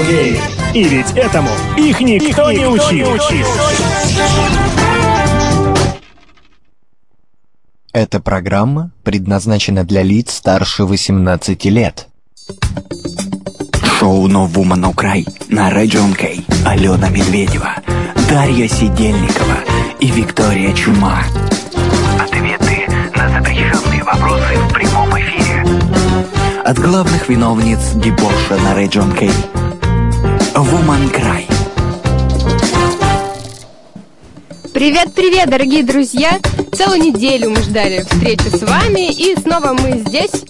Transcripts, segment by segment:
Окей. И ведь этому их никто, не, учил. Эта программа предназначена для лиц старше 18 лет. Шоу «No Woman No Cry» на Region K. Алена Медведева, Дарья Сидельникова и Виктория Чума. Ответы на запрещенные вопросы в прямом эфире. От главных виновниц дебоша на Region K. Cry. Привет-привет, дорогие друзья! Целую неделю мы ждали встречи с вами, и снова мы здесь,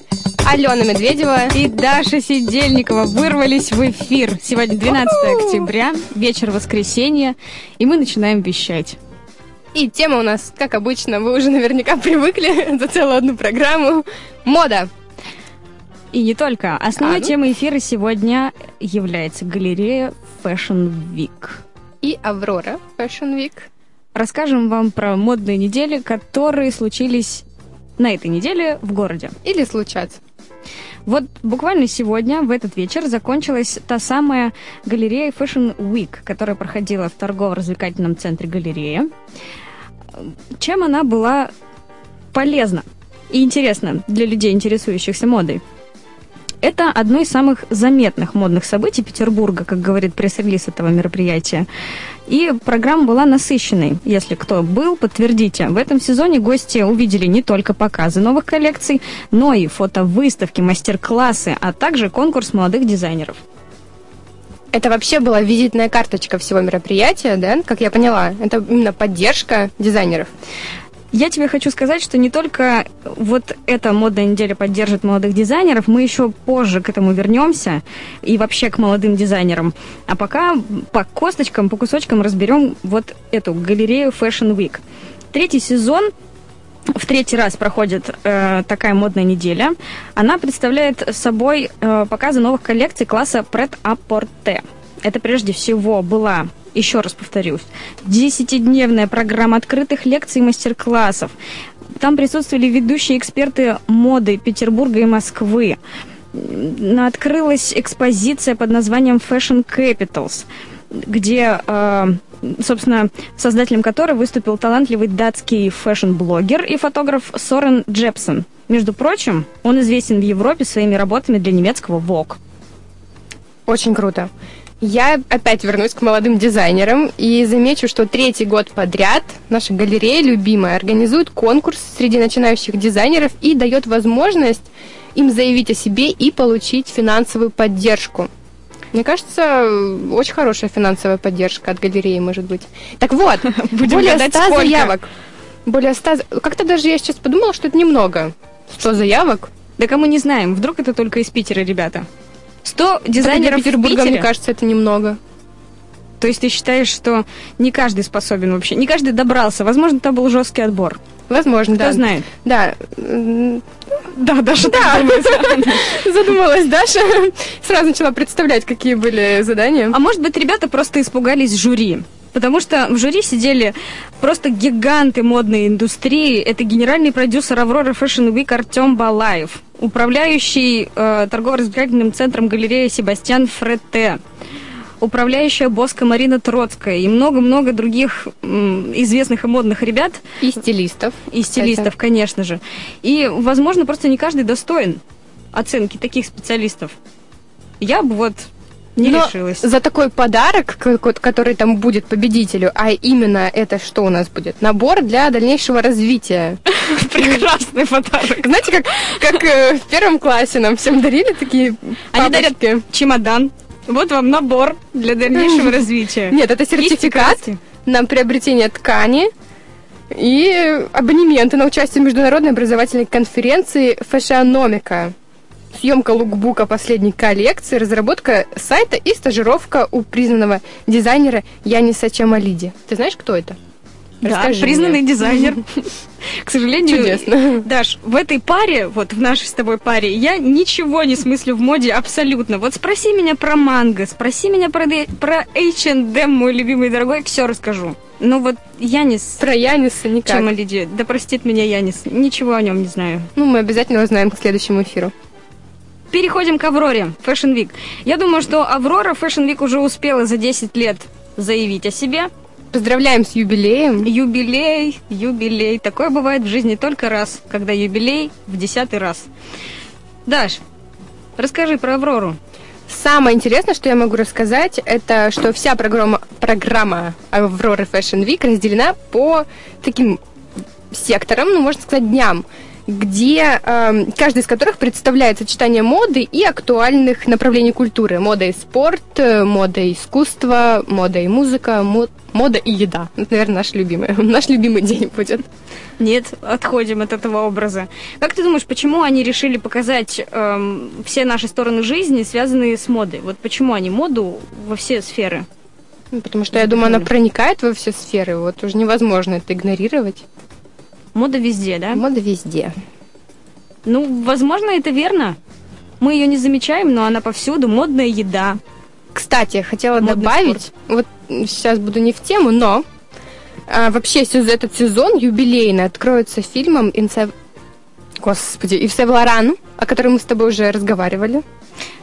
Алена Медведева и Даша Сидельникова вырвались в эфир. Сегодня 12 октября, вечер воскресенья, и мы начинаем вещать. И тема у нас, как обычно, вы уже наверняка привыкли за целую одну программу. Мода. И не только. Основной А, ну. темой эфира сегодня является галерея Fashion Week. И Аврора Fashion Week. Расскажем вам про модные недели, которые случились на этой неделе в городе. Или случаться. Вот буквально сегодня, в этот вечер, закончилась та самая галерея Fashion Week, которая проходила в торгово-развлекательном центре галерея. Чем она была полезна и интересна для людей, интересующихся модой? Это одно из самых заметных модных событий Петербурга, как говорит пресс-релиз этого мероприятия. И программа была насыщенной. Если кто был, подтвердите. В этом сезоне гости увидели не только показы новых коллекций, но и фотовыставки, мастер-классы, а также конкурс молодых дизайнеров. Это вообще была визитная карточка всего мероприятия, да? Как я поняла, это именно поддержка дизайнеров. Я тебе хочу сказать, что не только вот эта модная неделя поддержит молодых дизайнеров, мы еще позже к этому вернемся и вообще к молодым дизайнерам. А пока по косточкам, по кусочкам разберем вот эту галерею Fashion Week. Третий сезон в третий раз проходит э, такая модная неделя. Она представляет собой э, показы новых коллекций класса Pret-à-Porter. Это прежде всего была, еще раз повторюсь, десятидневная программа открытых лекций и мастер-классов. Там присутствовали ведущие эксперты моды Петербурга и Москвы. Открылась экспозиция под названием Fashion Capitals, где, э, собственно, создателем которой выступил талантливый датский fashion-блогер и фотограф Сорен Джепсон. Между прочим, он известен в Европе своими работами для немецкого Vogue. Очень круто. Я опять вернусь к молодым дизайнерам и замечу, что третий год подряд наша галерея любимая организует конкурс среди начинающих дизайнеров и дает возможность им заявить о себе и получить финансовую поддержку. Мне кажется, очень хорошая финансовая поддержка от галереи может быть. Так вот, Будем более гадать, 100 сколько. заявок. Более 100... за- Как-то даже я сейчас подумала, что это немного. 100 заявок. Да кому не знаем, вдруг это только из Питера, ребята. 100 Так для дизайнеров Петербурга, мне кажется, это немного. То есть ты считаешь, что не каждый способен вообще, не каждый добрался. Возможно, это был жесткий отбор. Возможно, Кто да. знает. Да. Да, даже Да, задумалась Даша. Сразу начала представлять, какие были задания. А может быть, ребята просто испугались жюри. Потому что в жюри сидели просто гиганты модной индустрии. Это генеральный продюсер Аврора Fashion Week Артем Балаев, управляющий э, торгово-развлекательным центром галереи Себастьян Фрете, управляющая Боска Марина Троцкая и много-много других м, известных и модных ребят, И стилистов. и стилистов, Кстати. конечно же. И, возможно, просто не каждый достоин оценки таких специалистов. Я бы вот не Но решилась. за такой подарок, который там будет победителю, а именно это что у нас будет? Набор для дальнейшего развития. Прекрасный подарок. Знаете, как, как э, в первом классе нам всем дарили такие Они дарят чемодан. Вот вам набор для дальнейшего развития. Нет, это сертификат на приобретение ткани и абонементы на участие в международной образовательной конференции «Фэшиономика». Съемка лукбука последней коллекции, разработка сайта и стажировка у признанного дизайнера Яниса Чамалиди. Ты знаешь, кто это? Да, Расскажи признанный мне. дизайнер. К сожалению, Чудесно. Даш, в этой паре, вот в нашей с тобой паре, я ничего не смыслю в моде абсолютно. Вот спроси меня про манго, спроси меня про, про H&M, мой любимый дорогой, все расскажу. Ну вот Янис Про Яниса никак. Чамалиди, да простит меня Янис, ничего о нем не знаю. Ну, мы обязательно узнаем к следующему эфиру. Переходим к Авроре, Fashion Week. Я думаю, что Аврора Fashion Week уже успела за 10 лет заявить о себе. Поздравляем с юбилеем. Юбилей, юбилей. Такое бывает в жизни только раз, когда юбилей в десятый раз. Даш, расскажи про Аврору. Самое интересное, что я могу рассказать, это что вся программа, программа Авроры Fashion Week разделена по таким секторам, ну, можно сказать, дням где э, каждый из которых представляет сочетание моды и актуальных направлений культуры. Мода и спорт, э, мода и искусство, мода и музыка, мод, мода и еда. Это, наверное, наш любимый, наш любимый день будет. Нет, отходим от этого образа. Как ты думаешь, почему они решили показать эм, все наши стороны жизни, связанные с модой? Вот почему они моду во все сферы? Потому что, я думаю, она проникает во все сферы, вот уже невозможно это игнорировать. Мода везде, да? Мода везде. Ну, возможно, это верно. Мы ее не замечаем, но она повсюду. Модная еда. Кстати, хотела Модный добавить, спорт. вот сейчас буду не в тему, но а, вообще этот сезон юбилейный откроется фильмом Инсе... Господи, Ив Сен Лоран, о котором мы с тобой уже разговаривали.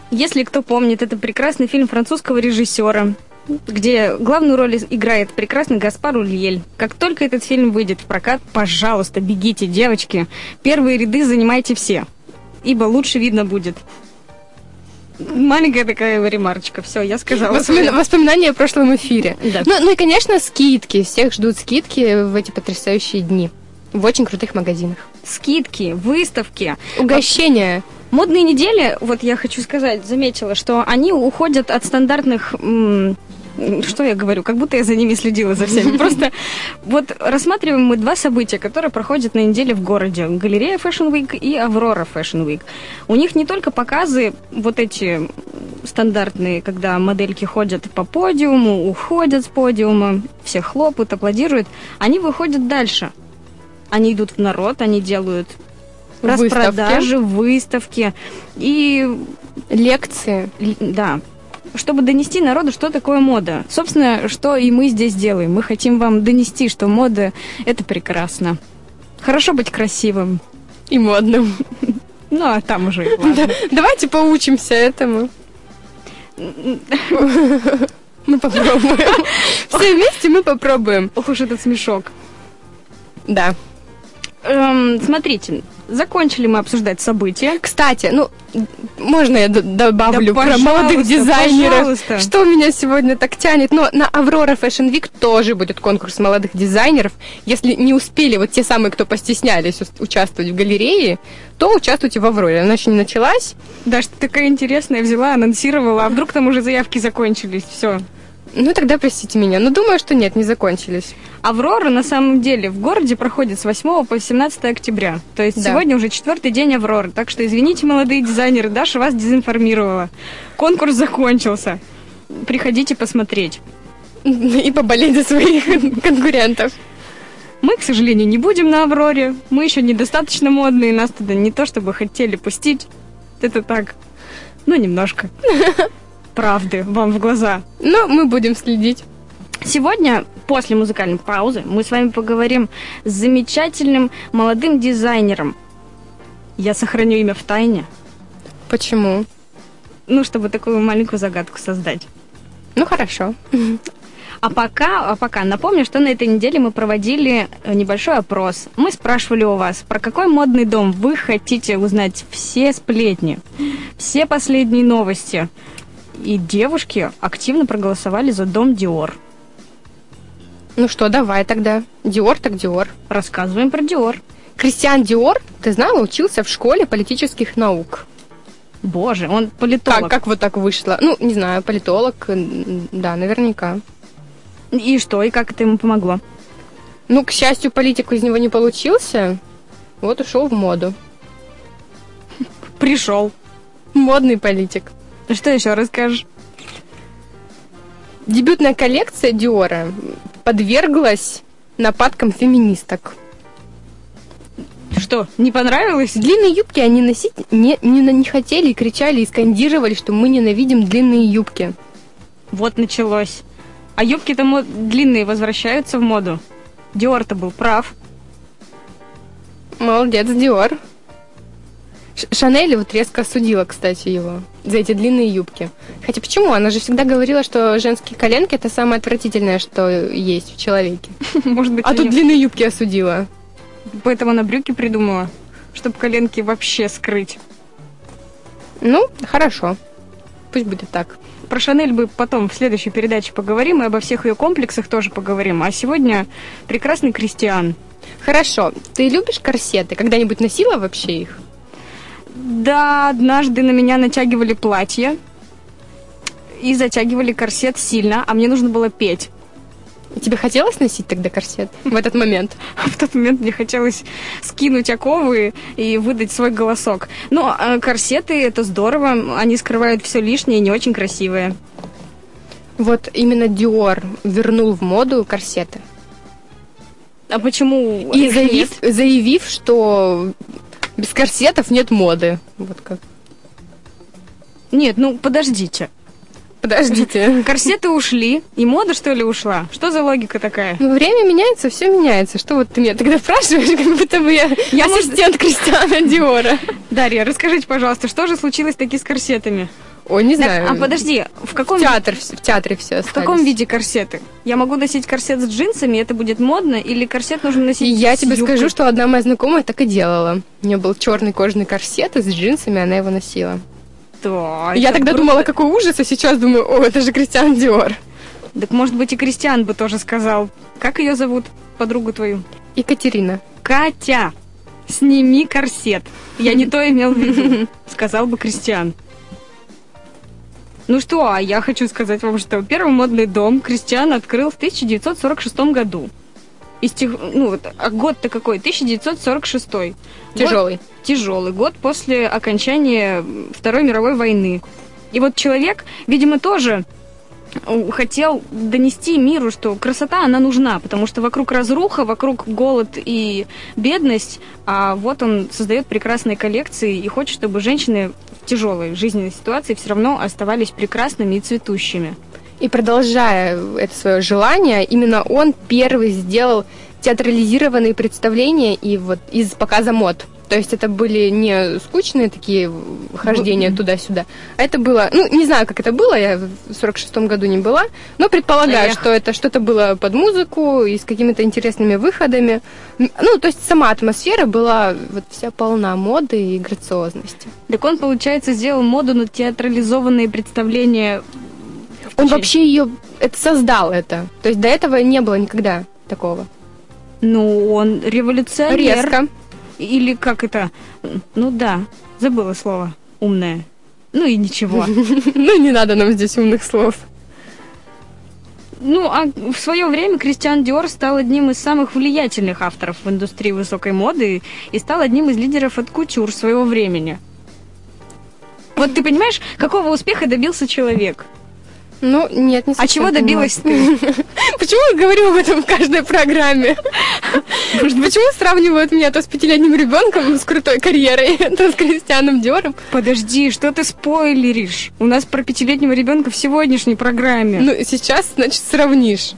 Если кто помнит, это прекрасный фильм французского режиссера, где главную роль играет прекрасный Гаспар Ульель. Как только этот фильм выйдет в прокат, пожалуйста, бегите, девочки. Первые ряды занимайте все, ибо лучше видно будет. Маленькая такая ремарочка. Все, я сказала. Воспоми- своё. Воспоминания о прошлом эфире. Да. Ну, ну и, конечно, скидки. Всех ждут скидки в эти потрясающие дни. В очень крутых магазинах. Скидки, выставки. Угощения. Модные недели, вот я хочу сказать, заметила, что они уходят от стандартных... м, что я говорю, как будто я за ними следила за всеми. Просто вот рассматриваем мы два события, которые проходят на неделе в городе. Галерея Fashion Week и Аврора Fashion Week. У них не только показы вот эти стандартные, когда модельки ходят по подиуму, уходят с подиума, все хлопают, аплодируют. Они выходят дальше. Они идут в народ, они делают Выставки. распродажи, выставки. И Лекции. Да. Чтобы донести народу, что такое мода. Собственно, что и мы здесь делаем. Мы хотим вам донести, что мода – это прекрасно. Хорошо быть красивым. И модным. Ну, а там уже и ладно. Давайте поучимся этому. Мы попробуем. Все вместе мы попробуем. Ох уж этот смешок. Да. Эм, смотрите, закончили мы обсуждать события. Кстати, ну, можно я добавлю Да, про молодых дизайнеров? пожалуйста. Что меня сегодня так тянет? Но на Аврора Fashion Week тоже будет конкурс молодых дизайнеров. Если не успели вот те самые, кто постеснялись участвовать в галерее, то участвуйте в Авроре. Она еще не началась. Да, что такая интересная взяла, анонсировала, а вдруг там уже заявки закончились, все. Ну, тогда простите меня. Но думаю, что нет, не закончились. Аврора на самом деле в городе проходит с 8 по 17 октября. То есть Да. сегодня уже четвертый день Авроры. Так что извините, молодые дизайнеры, Даша вас дезинформировала. Конкурс закончился. Приходите посмотреть. И поболеть за своих конкурентов. Мы, к сожалению, не будем на Авроре. Мы еще недостаточно модные, нас туда не то чтобы хотели пустить. Это так, ну, немножко. Правды вам в глаза. Но мы будем следить. Сегодня, после музыкальной паузы, мы с вами поговорим с замечательным молодым дизайнером. Я сохраню имя в тайне, Почему? ну, чтобы такую маленькую загадку создать. Ну, хорошо. А пока, а пока напомню, что на этой неделе мы проводили э, небольшой опрос. Мы спрашивали у вас, про какой модный дом вы хотите узнать все сплетни, все последние новости. И девушки активно проголосовали за дом Диор. Ну что, давай тогда. Диор так Диор. Рассказываем про Диор. Кристиан Диор, ты знала, учился в школе политических наук. Боже, он политолог. Как, как вот так вышло? Ну, не знаю, политолог, да, наверняка. И что, и как это ему помогло? Ну, к счастью, политик из него не получился. Вот ушел в моду. Пришел. Модный политик. Что еще расскажешь? Дебютная коллекция Диора подверглась нападкам феминисток. Что, не понравилось? Длинные юбки они носить не, не, не хотели и кричали и скандировали, что мы ненавидим длинные юбки. Вот началось. А юбки-то длинные возвращаются в моду. Диор-то был прав. Молодец, Диор. Шанель вот резко осудила, кстати, его за эти длинные юбки. Хотя почему? Она же всегда говорила, что женские коленки это самое отвратительное, что есть в человеке. Может быть, А тут длинные юбки осудила. поэтому она брюки придумала, чтобы коленки вообще скрыть. Ну, хорошо. Пусть будет так. Про Шанель бы потом в следующей передаче поговорим, и обо всех ее комплексах тоже поговорим. А сегодня прекрасный крестьян. Хорошо. Ты любишь корсеты? Когда-нибудь носила вообще их? Да, однажды на меня натягивали платье и затягивали корсет сильно, а мне нужно было петь. Тебе хотелось носить тогда корсет в этот момент? В тот момент мне хотелось скинуть оковы и выдать свой голосок. Но э, корсеты это здорово, они скрывают все лишнее и не очень красивые. Вот именно Dior вернул в моду корсеты. А почему? И заявив, нет? заявив, что без корсетов нет моды. Вот как. Нет, ну подождите. Подождите. Корсеты ушли, и мода что ли ушла? Что за логика такая? Ну, время меняется, все меняется. Что вот ты меня тогда спрашиваешь, как будто бы я, Я, может- ассистент Кристиана Диора. Дарья, расскажите, пожалуйста, что же случилось таки с корсетами? Ой, не Так, знаю. а подожди, в каком, В, театр, в театре все в каком виде корсеты? Я могу носить корсет с джинсами, это будет модно, или корсет нужно носить я тебе юбкой? скажу, что одна моя знакомая так и делала. У нее был черный кожаный корсет и с джинсами она его носила. Да, я тогда круто. думала, какой ужас, а сейчас думаю, о, это же Кристиан Диор. Так может быть и Кристиан бы тоже сказал. Как ее зовут, подругу твою? Екатерина. Катя, сними корсет. Я не то имел в виду, сказал бы Кристиан. Ну что, а я хочу сказать вам, что первый модный дом Кристиан открыл в 1946 году. И с тех, ну вот, а год-то какой? 1946. Год- Тяжелый. тяжелый год после окончания Второй мировой войны. И вот человек, видимо, тоже хотел донести миру, что красота, она нужна, потому что вокруг разруха, вокруг голод и бедность, а вот он создает прекрасные коллекции и хочет, чтобы женщины в тяжелой жизненной ситуации все равно оставались прекрасными и цветущими. И продолжая это свое желание, именно он первый сделал театрализированные представления и вот из показа мод. То есть это были не скучные такие хождения туда-сюда, а это было, ну, не знаю, как это было, я в 46-м году не была, но предполагаю, Эх. что это что-то было под музыку и с какими-то интересными выходами. Ну, то есть сама атмосфера была вот вся полна моды и грациозности. Так он, получается, сделал моду на театрализованные представления. Он вообще ее это создал это. То есть до этого не было никогда такого. Ну, он революционер. Резко. Или как это? Ну да, забыла слово. Умная. Ну и ничего. Ну, не надо нам здесь умных слов. Ну, а в свое время Кристиан Диор стал одним из самых влиятельных авторов в индустрии высокой моды и стал одним из лидеров от кутюр своего времени. Вот ты понимаешь, какого успеха добился человек? Ну, нет, не А совсем чего понимаю. добилась ты? Почему мы говорим об этом в каждой программе? Почему сравнивают меня то с пятилетним ребенком с крутой карьерой, то с Кристианом Диором? Подожди, что ты спойлеришь? У нас про пятилетнего ребенка в сегодняшней программе. Ну, сейчас, значит, сравнишь.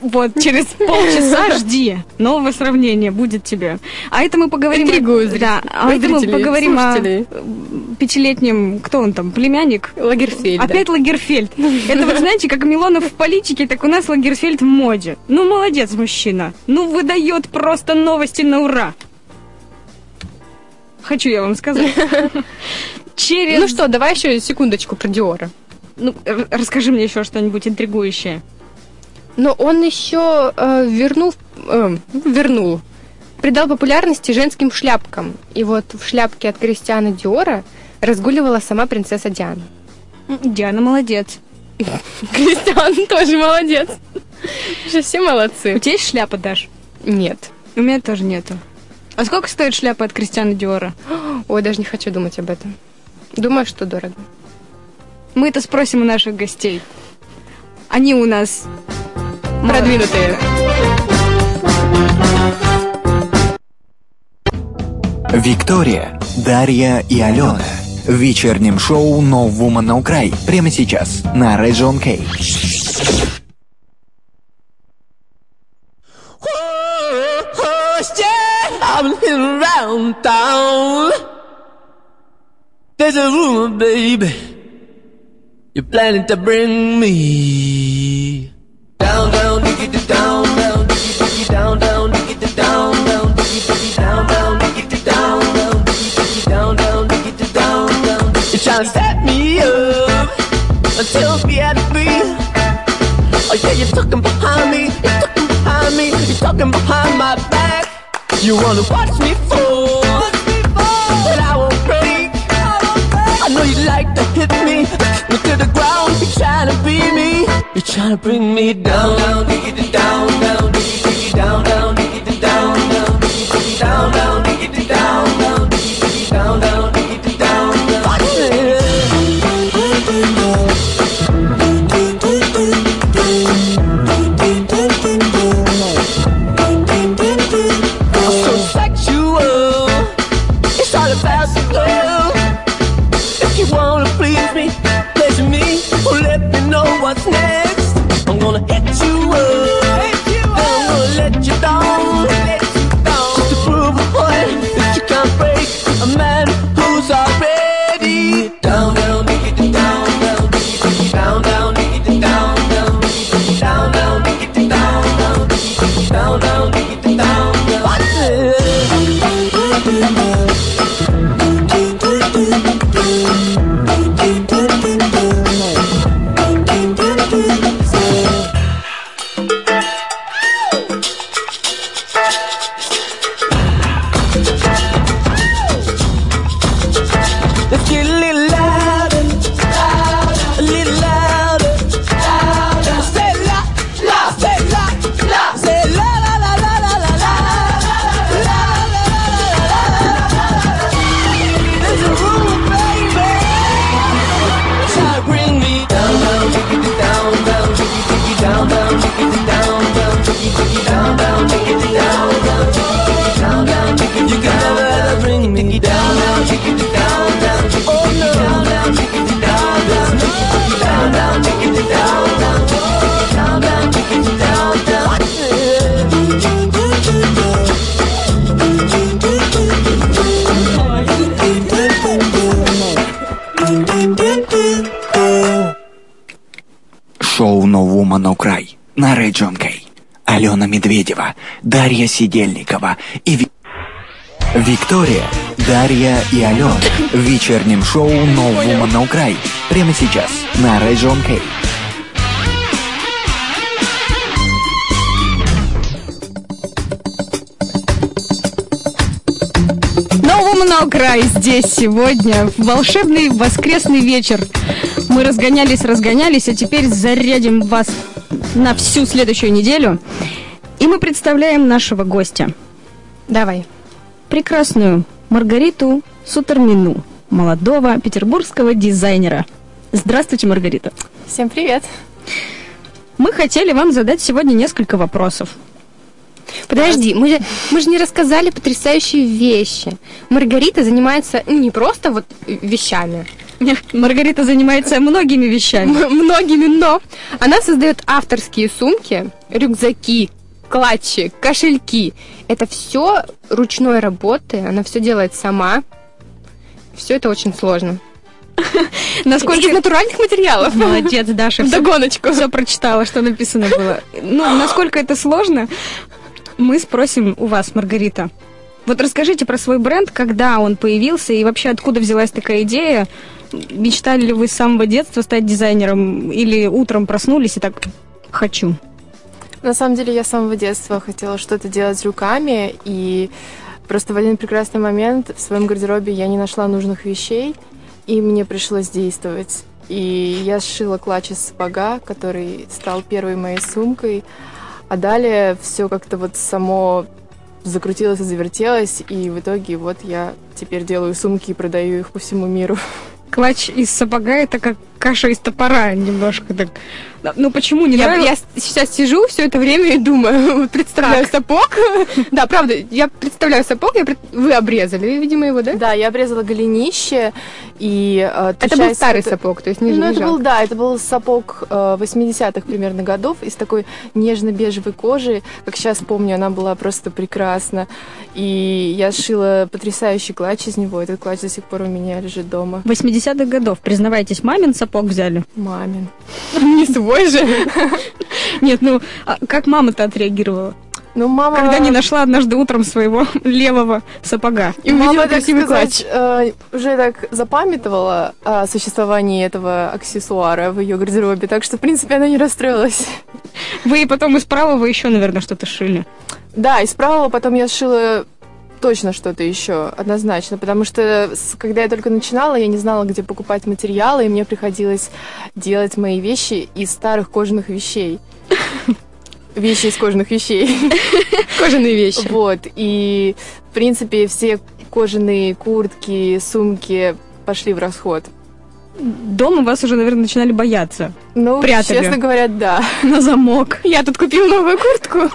Вот, через полчаса жди. Новое сравнение будет тебе. А это мы поговорим... Интригую Да, зрителей- а это мы поговорим о слушателей. пятилетнем... Кто он там? Племянник? Лагерфельд. Опять Лагерфельд. Это вот, знаете, как Милонов в политике, так у нас Лагерфельд в моде. Ну, молодец, мужчина. Ну, выдает просто новости на ура. Хочу я вам сказать. Через... Ну что, давай еще секундочку про Диора. Ну, расскажи мне еще что-нибудь интригующее. Но он еще э, вернул, э, вернул, придал популярности женским шляпкам. И вот в шляпке от Кристиана Диора разгуливала сама принцесса Диана. Диана молодец. Кристиан тоже молодец. Же все У молодцы. тебя есть шляпа, Даш? Нет. У меня тоже нету. А сколько стоит шляпа от Кристиана Диора? Ой, даже не хочу думать об этом. Думаю, что дорого. Мы это спросим у наших гостей. Они у нас Продвинутые. Виктория, Дарья и Алена. В вечернем шоу No Woman No Cry прямо сейчас на Region K. I'm living around town. There's a rumor, baby. You're planning to bring me down, down, diggy, down, down, diggy, diggy, down, down, until we had to. Oh yeah, you're talking behind me, you're talking behind me, you're talking behind my back. You wanna watch me fall, but I won't break. I know you like to hit me, me to the ground. You're trying to beat me, you're trying to bring me down, Дарья Сидельникова и Ви- Виктория, Дарья и Алена в вечернем шоу «No Woman No Cry» прямо сейчас на Region K. Новому на край здесь сегодня в волшебный воскресный вечер. Мы разгонялись, разгонялись, а теперь зарядим вас на всю следующую неделю. Мы представляем нашего гостя. Давай. Прекрасную Маргариту Сутермину, молодого петербургского дизайнера. Здравствуйте, Маргарита. Всем привет. Мы хотели вам задать сегодня несколько вопросов. Подожди, мы же, мы же не рассказали потрясающие вещи. Маргарита занимается ну, не просто вот вещами, Маргарита занимается многими вещами. м- многими, но она создает авторские сумки, рюкзаки, клатчи, кошельки. Это все ручной работы, она все делает сама. Все это очень сложно. Насколько Из натуральных материалов. Молодец, Даша. Все, Вдогоночку. все прочитала, что написано было. Ну, насколько это сложно, мы спросим у вас, Маргарита. Вот расскажите про свой бренд, когда он появился и вообще откуда взялась такая идея. Мечтали ли вы с самого детства стать дизайнером или утром проснулись и так хочу? На самом деле я с самого детства хотела что-то делать руками, и просто в один прекрасный момент в своем гардеробе я не нашла нужных вещей, и мне пришлось действовать. И я сшила клатч из сапога, который стал первой моей сумкой, а далее все как-то вот само закрутилось и завертелось, и в итоге вот я теперь делаю сумки и продаю их по всему миру. Клатч из сапога это как каша из топора немножко так. Ну почему не Я, нравилось? я сейчас сижу все это время и думаю, представляю сапог. Да, правда, я представляю сапог, я пред- вы обрезали, видимо, его, да? Да, я обрезала голенище, и э, Это был старый которая- сапог, то есть не, Ну, не это жалко. был, да, это был сапог э, 80-х примерно годов из такой нежно-бежевой кожи. Как сейчас помню, она была просто прекрасна. И я сшила потрясающий клатч из него. Этот клатч до сих пор у меня лежит дома. 80-х годов, признавайтесь, мамин сапог взяли? Мамин. Не свой же. Нет, ну, а как мама-то отреагировала? Ну, мама... Когда не нашла однажды утром своего левого сапога. И увидела Мама, так красивый сказать, э, уже так запамятовала о существовании этого аксессуара в ее гардеробе, так что, в принципе, она не расстроилась. Вы потом из правого еще, наверное, что-то шили. Да, из правого потом я сшила точно что-то еще, однозначно, потому что когда я только начинала, я не знала, где покупать материалы, и мне приходилось делать мои вещи из старых кожаных вещей. Вещи из кожаных вещей. Кожаные вещи. Вот, и, в принципе, все кожаные куртки, сумки пошли в расход. Дома вас уже, наверное, начинали бояться. Ну, Прятали. честно говоря, да. На замок. Я тут купила новую куртку,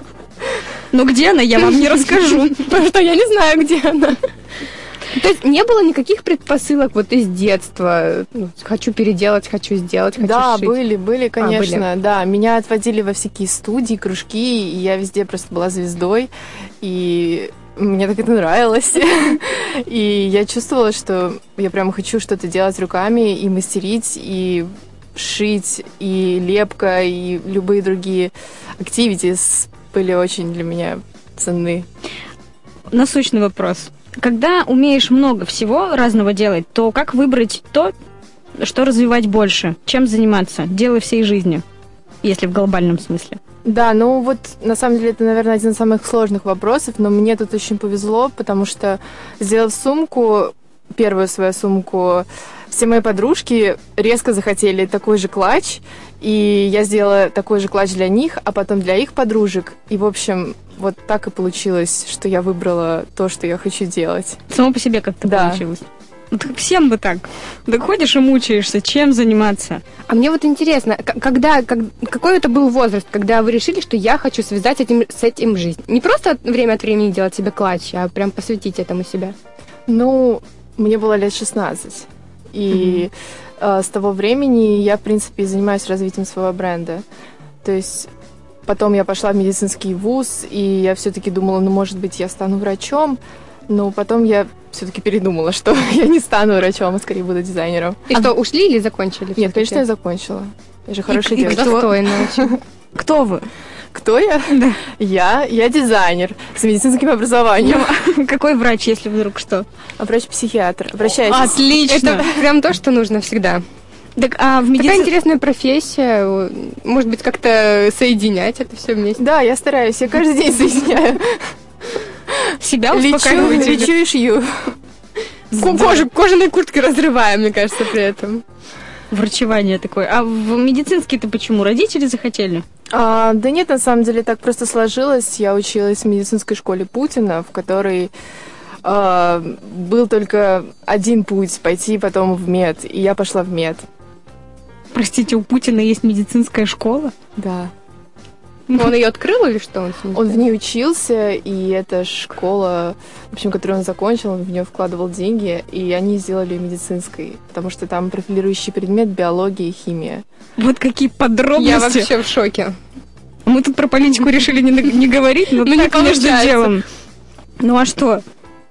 Но где она, я вам не расскажу. потому что я не знаю, где она. То есть не было никаких предпосылок вот из детства. Ну, хочу переделать, хочу сделать, хочу Да, сшить. были, были, конечно, да. Меня отводили во всякие студии, кружки, и я везде просто была звездой, и мне так это нравилось. И я чувствовала, что я прям хочу что-то делать руками и мастерить, и шить, и лепка, и любые другие activities были очень для меня ценны. Насущный вопрос. Когда умеешь много всего разного делать, то как выбрать то, что развивать больше? Чем заниматься? Дело всей жизни, если в глобальном смысле. Да, ну вот на самом деле это, наверное, один из самых сложных вопросов, но мне тут очень повезло, потому что сделав сумку, первую свою сумку, все мои подружки резко захотели такой же клатч, и я сделала такой же клатч для них, а потом для их подружек. И, в общем, вот так и получилось, что я выбрала то, что я хочу делать. Само по себе как-то Да. получилось. Вот всем бы так. Да ходишь и мучаешься, чем заниматься. А мне вот интересно, когда, как- какой это был возраст, когда вы решили, что я хочу связать этим, с этим жизнь? Не просто время от времени делать себе клатчи, а прям посвятить этому себя. Ну, мне было лет 16. И э, с того времени я, в принципе, и занимаюсь развитием своего бренда. То есть потом я пошла в медицинский вуз, и я все-таки думала, ну, может быть, я стану врачом. Но потом я все-таки передумала, что я не стану врачом, а скорее буду дизайнером. И что, ушли или закончили? Нет, конечно, я закончила. Я же хорошая и девочка. кто? Достойно очень. Кто вы? Кто я? Я, я дизайнер с медицинским образованием. Какой врач, если вдруг что? А врач-психиатр. Обращайтесь. Отлично. Это прям то, что нужно всегда. Так, а в Такая медицине... интересная профессия. Может быть, как-то соединять это все вместе. Да, я стараюсь, я каждый день соединяю. Себя Лечу, успокаиваете? лечу и шью. Ко- Кожу, кожаные куртки разрываем, мне кажется, при этом. Врачевание такое. А в медицинский-то почему? Родители захотели? А, да нет, на самом деле так просто сложилось. Я училась в медицинской школе Путина, в которой а, был только один путь пойти потом в мед, и я пошла в мед. Простите, у Путина есть медицинская школа? Да. Он ее открыл или что он Он в ней учился, и эта школа, в общем, которую он закончил, он в нее вкладывал деньги, и они сделали ее медицинской, потому что там профилирующий предмет биология и химия. Вот какие Я подробности. вообще в шоке. Мы тут про политику решили не, не говорить, но Ну, не так между получается. делом. Ну а что?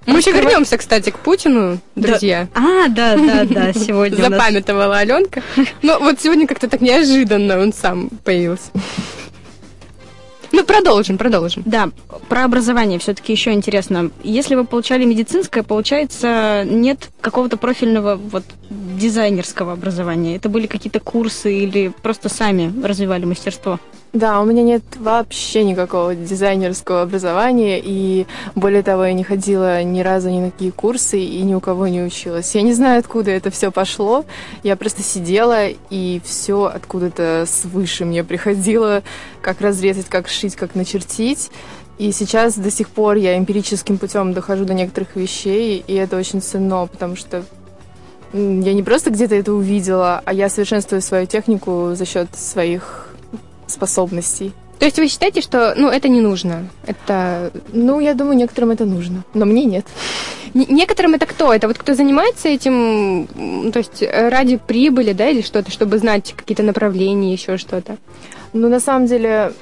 Мы еще вернемся, кстати, к Путину, друзья. А, да, да, да, сегодня Запамятовала Аленка. Но вот сегодня как-то так неожиданно он сам появился. Ну, продолжим, продолжим. Да, про образование все-таки еще интересно. Если вы получали медицинское, получается, нет какого-то профильного вот дизайнерского образования. Это были какие-то курсы или просто сами развивали мастерство? Да, у меня нет вообще никакого дизайнерского образования, и более того, я не ходила ни разу ни на какие курсы и ни у кого не училась. Я не знаю, откуда это все пошло. Я просто сидела, и все откуда-то свыше мне приходило, как разрезать, как шить, как начертить. И сейчас до сих пор я эмпирическим путем дохожу до некоторых вещей, и это очень ценно, потому что я не просто где-то это увидела, а я совершенствую свою технику за счет своих способностей. То есть вы считаете, что ну, это не нужно? Это Ну, я думаю, некоторым это нужно, но мне нет. Не- Некоторым это кто? Это вот кто занимается этим, то есть э, ради прибыли, да, или что-то, чтобы знать какие-то направления, еще что-то? Ну, на самом деле,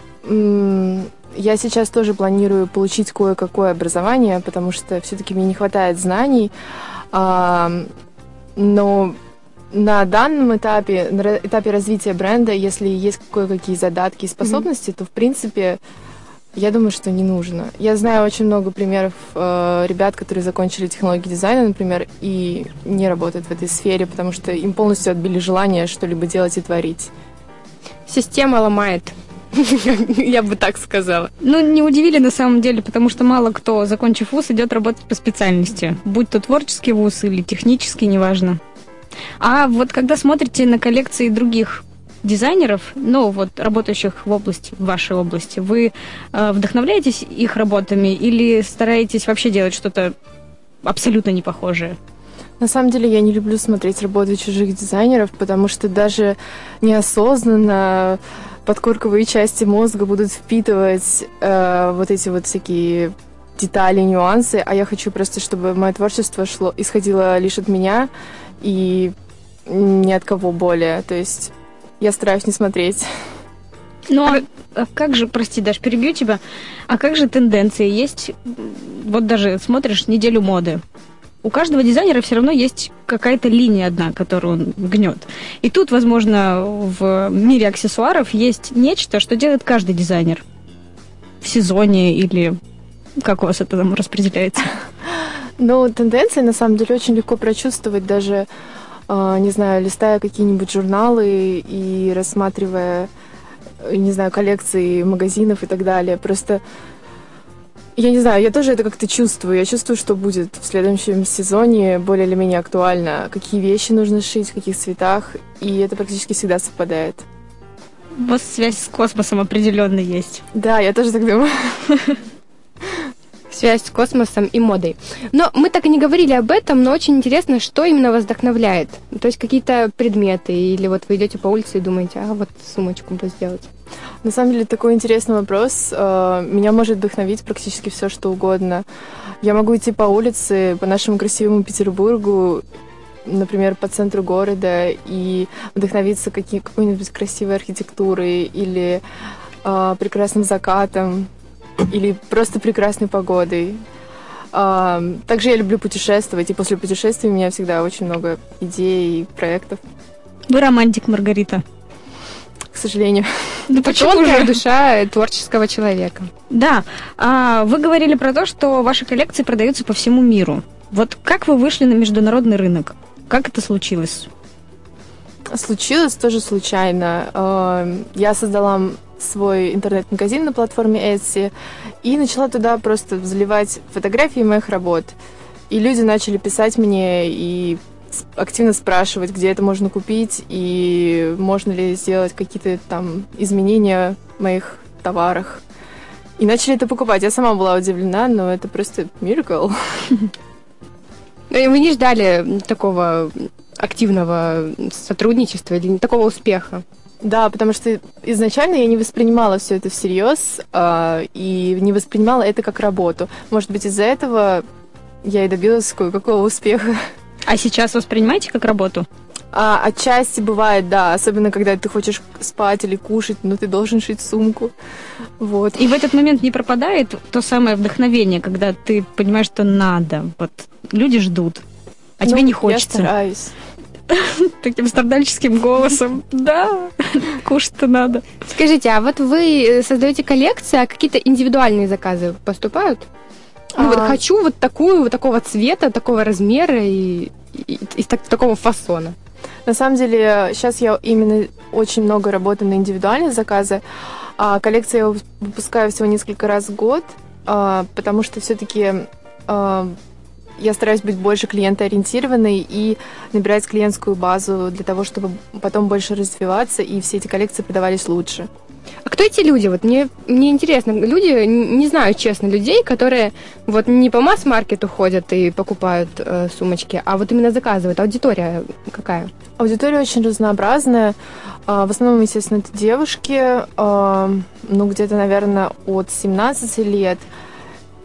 я сейчас тоже планирую получить кое-какое образование, потому что все-таки мне не хватает знаний. Но на данном этапе, на этапе развития бренда, если есть кое-какие задатки и способности, то, в принципе, я думаю, что не нужно. Я знаю очень много примеров э, ребят, которые закончили технологии дизайна, например, и не работают в этой сфере, потому что им полностью отбили желание что-либо делать и творить. Система ломает. Я бы так сказала. Ну, не удивили на самом деле, потому что мало кто, закончив вуз, идет работать по специальности. Будь то творческий вуз или технический, неважно. А вот когда смотрите на коллекции других дизайнеров, ну вот работающих в области, в вашей области, вы э, вдохновляетесь их работами или стараетесь вообще делать что-то абсолютно не похожее? На самом деле я не люблю смотреть работы чужих дизайнеров, потому что даже неосознанно подкорковые части мозга будут впитывать э, вот эти вот всякие детали, нюансы, а я хочу просто, чтобы мое творчество шло, исходило лишь от меня и ни от кого более. То есть я стараюсь не смотреть. Ну, а, а как же, прости, Даш, перебью тебя, а как же тенденции есть? Вот даже смотришь неделю моды. У каждого дизайнера все равно есть какая-то линия одна, которую он гнет. И тут, возможно, в мире аксессуаров есть нечто, что делает каждый дизайнер в сезоне или как у вас это там распределяется? Но тенденции, на самом деле, очень легко прочувствовать, даже, э, не знаю, листая какие-нибудь журналы и рассматривая, э, не знаю, коллекции магазинов и так далее. Просто, я не знаю, я тоже это как-то чувствую. Я чувствую, что будет в следующем сезоне более или менее актуально, какие вещи нужно шить, в каких цветах, и это практически всегда совпадает. У вас связь с космосом определенно есть. Да, я тоже так думаю. Связь с космосом и модой. Но мы так и не говорили об этом, но очень интересно, что именно вас вдохновляет. То есть какие-то предметы, или вот вы идете по улице и думаете, а вот сумочку бы сделать. На самом деле такой интересный вопрос. Э, Меня может вдохновить практически все, что угодно. Я могу идти по улице, по нашему красивому Петербургу, например, по центру города и вдохновиться какой-нибудь красивой архитектурой или э, прекрасным закатом или просто прекрасной погодой. Также я люблю путешествовать, и после путешествий у меня всегда очень много идей и проектов, Вы романтик, Маргарита. к сожалению. Да Тонкая душа творческого человека. Да, а вы говорили про то, что ваши коллекции продаются по всему миру. Вот как вы вышли на международный рынок? Как это случилось? Случилось тоже случайно. Я создала свой интернет-магазин на платформе Etsy и начала туда просто заливать фотографии моих работ. И люди начали писать мне и активно спрашивать, где это можно купить и можно ли сделать какие-то там изменения в моих товарах. И начали это покупать. Я сама была удивлена, но это просто miracle. Ну, Вы не ждали такого активного сотрудничества или такого успеха? Да, потому что изначально я не воспринимала все это всерьез а, и не воспринимала это как работу. Может быть, из-за этого я и добилась кое-какого успеха. А сейчас воспринимаете как работу? А, отчасти бывает, да, особенно когда ты хочешь спать или кушать, но ты должен шить сумку. Вот. И в этот момент не пропадает то самое вдохновение, когда ты понимаешь, что надо. Вот люди ждут, а тебе Ну, не Я хочется. стараюсь. Таким страдальческим голосом. Да, кушать-то надо. Скажите, а вот вы э, создаете коллекции, а какие-то индивидуальные заказы поступают? Ну вот А. хочу вот такую, вот такого цвета, такого размера и, и- и так- такого фасона. На самом деле, сейчас я именно очень много работаю на индивидуальные заказы. А коллекции я выпускаю всего несколько раз в год, а, потому что все-таки я стараюсь быть больше клиентоориентированной и набирать клиентскую базу для того, чтобы потом больше развиваться и все эти коллекции продавались лучше. А кто эти люди? Вот мне, мне интересно, люди, не знаю, честно, людей, которые вот не по масс-маркету ходят и покупают э, сумочки, а вот именно заказывают. Аудитория какая? Аудитория очень разнообразная. А, В основном, естественно, это девушки, а, ну, где-то, наверное, от 17 лет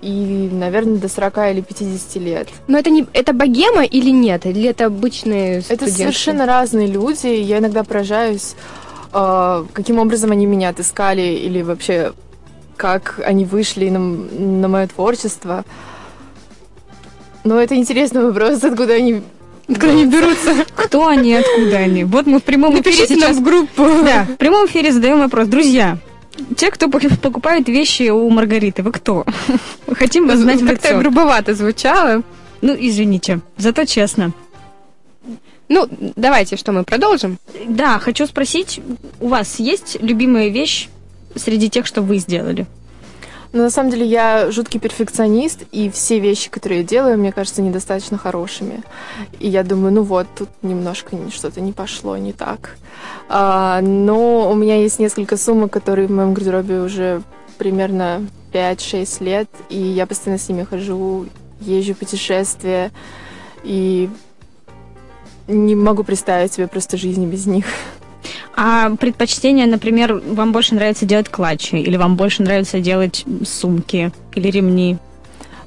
и, наверное, до 40 или 50 лет. Но это не это богема или нет? Или это обычные Это студентки? совершенно разные люди. и Я иногда поражаюсь, а, каким образом они меня отыскали или вообще как они вышли на, на мое творчество. Но это интересный вопрос, откуда они Откуда они берутся? Кто они, откуда они? Вот мы в прямом эфире Напишите нам сейчас... в группу. Да, в прямом эфире задаем вопрос. Друзья, те, кто пок- покупает вещи у Маргариты, вы кто? Хотим вас знать в Как-то грубовато звучало. Ну, извините, зато честно. Ну, давайте, что мы продолжим? Да, хочу спросить, у вас есть любимая вещь среди тех, что вы сделали? Но на самом деле я жуткий перфекционист, и все вещи, которые я делаю, мне кажется, недостаточно хорошими. И я думаю, ну вот, тут немножко что-то не пошло не так. А, но у меня есть несколько сумок, которые в моем гардеробе уже примерно 5-6 лет, и я постоянно с ними хожу, езжу в путешествия, и не могу представить себе просто жизни без них. А предпочтение, например, вам больше нравится делать клатчи, или вам больше нравится делать сумки или ремни?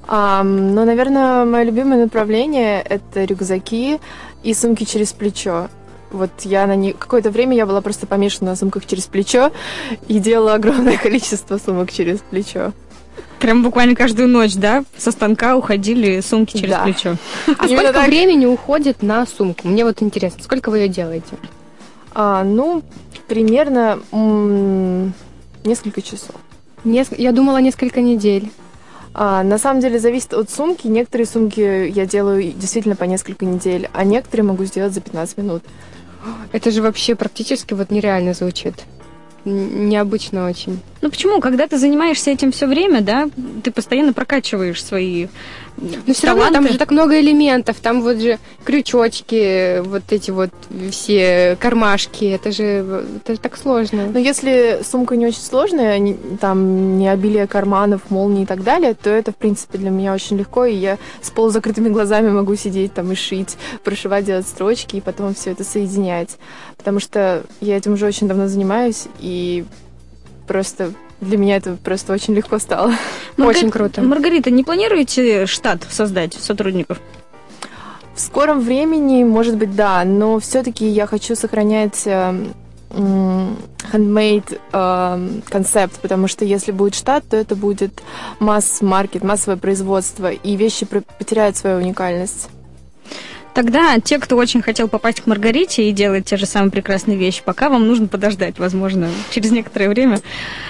Ам, ну, наверное, мое любимое направление — это рюкзаки и сумки через плечо. Вот я на них... Какое-то время я была просто помешана на сумках через плечо и делала огромное количество сумок через плечо. Прям буквально каждую ночь, да, со станка уходили сумки через Да. плечо. А Именно сколько так. времени уходит на сумку? Мне вот интересно, сколько вы ее делаете? А, ну, примерно м, несколько часов. Неск- Я думала несколько недель. А, на самом деле зависит от сумки. Некоторые сумки я делаю действительно по несколько недель, а некоторые могу сделать за 15 минут. Это же вообще практически вот нереально звучит. Необычно очень. Ну почему? Когда ты занимаешься этим все время, да, ты постоянно прокачиваешь свои Но все равно там же так много элементов. Там вот же крючочки, вот эти вот все кармашки. Это же, это же так сложно. Но если сумка не очень сложная, не- там не обилие карманов, молний и так далее, то это, в принципе, для меня очень легко, и я с полузакрытыми глазами могу сидеть там и шить, прошивать, делать строчки, и потом все это соединять. Потому что я этим уже очень давно занимаюсь, и просто для меня это просто очень легко стало. Очень круто. Маргарита, не планируете штат создать сотрудников? В скором времени, может быть, да, но все-таки я хочу сохранять э, handmade э, концепт, потому что если будет штат, то это будет масс-маркет, массовое производство, и вещи потеряют свою уникальность. Тогда те, кто очень хотел попасть к Маргарите и делать те же самые прекрасные вещи, пока вам нужно подождать, возможно, через некоторое время.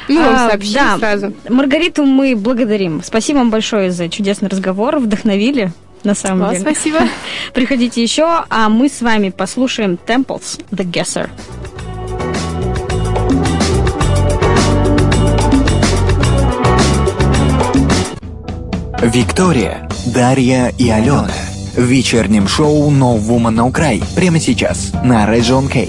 Мы вам А, сообщим да. сразу. Маргариту мы благодарим. Спасибо вам большое за чудесный разговор, вдохновили. На самом Вам деле. спасибо. Приходите еще, а мы с вами послушаем Temples The Guesser. Виктория, Дарья и Алена. В вечернем шоу No Woman No Cry. Прямо сейчас на Region K.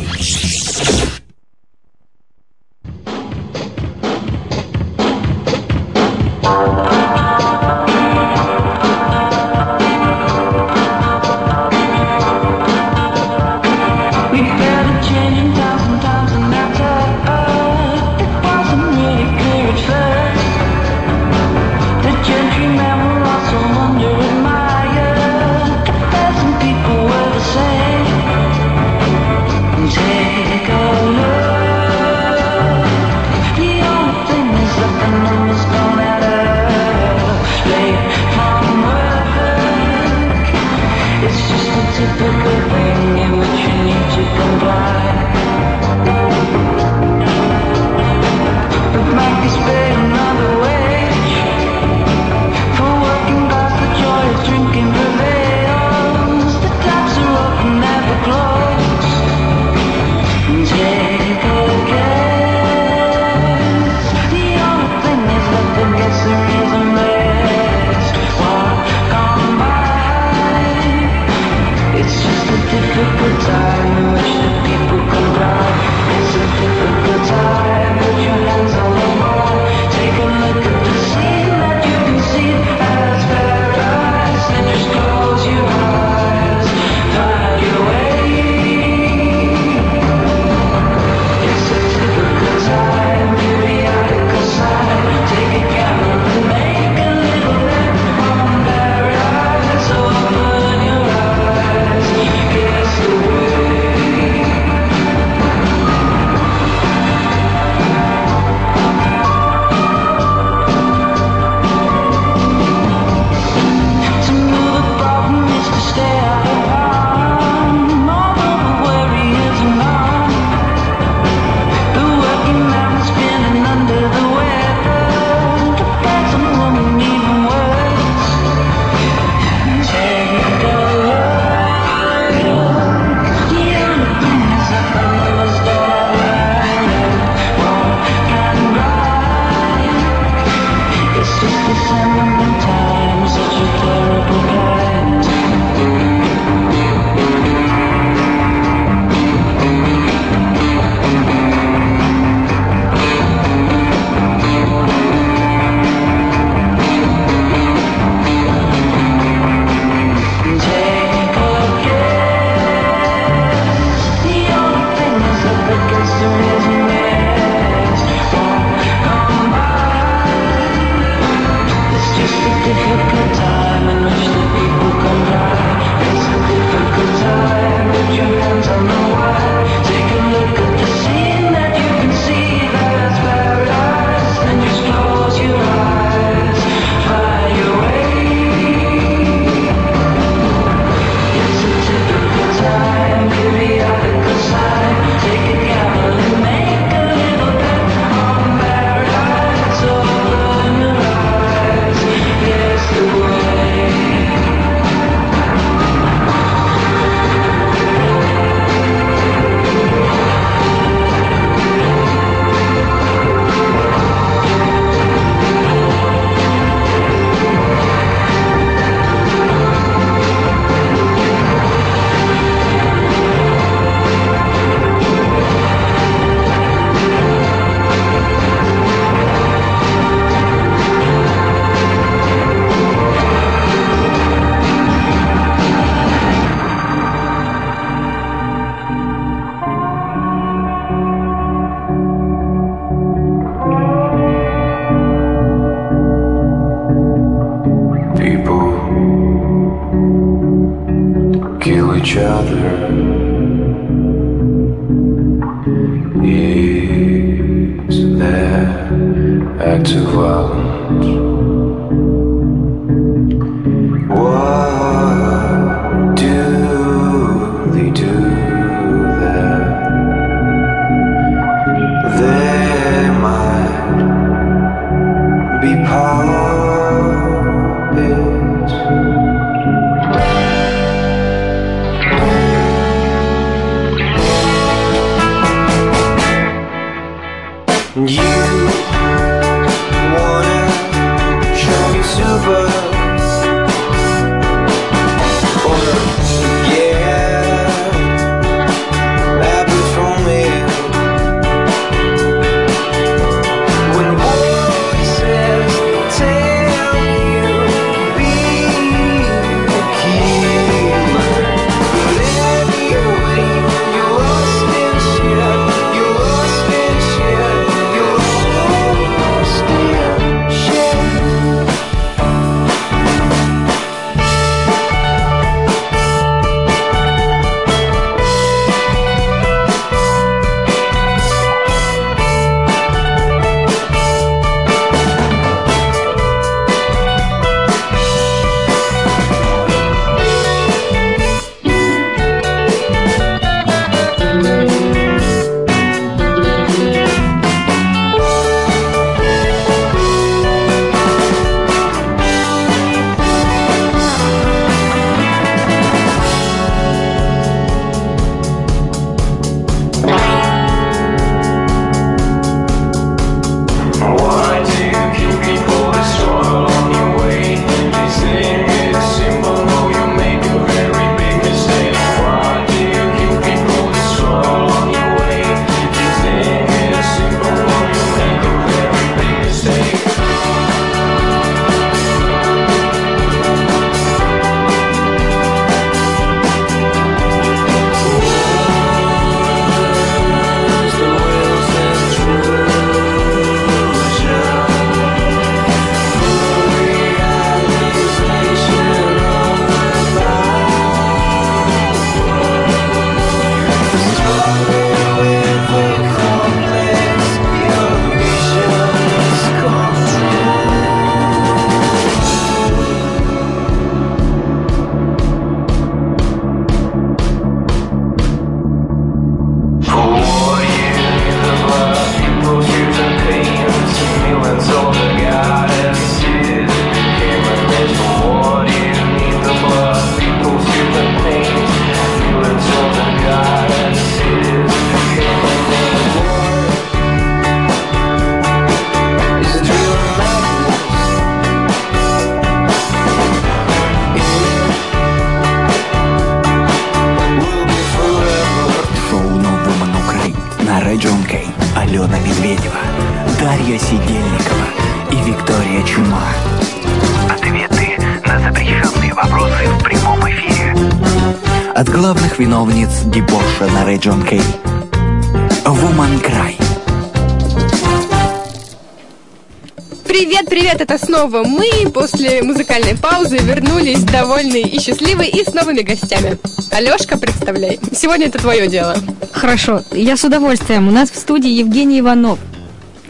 После музыкальной паузы вернулись довольные и счастливые и с новыми гостями. Алешка, представляй. Сегодня это твое дело. Хорошо, я с удовольствием. У нас в студии Евгений Иванов,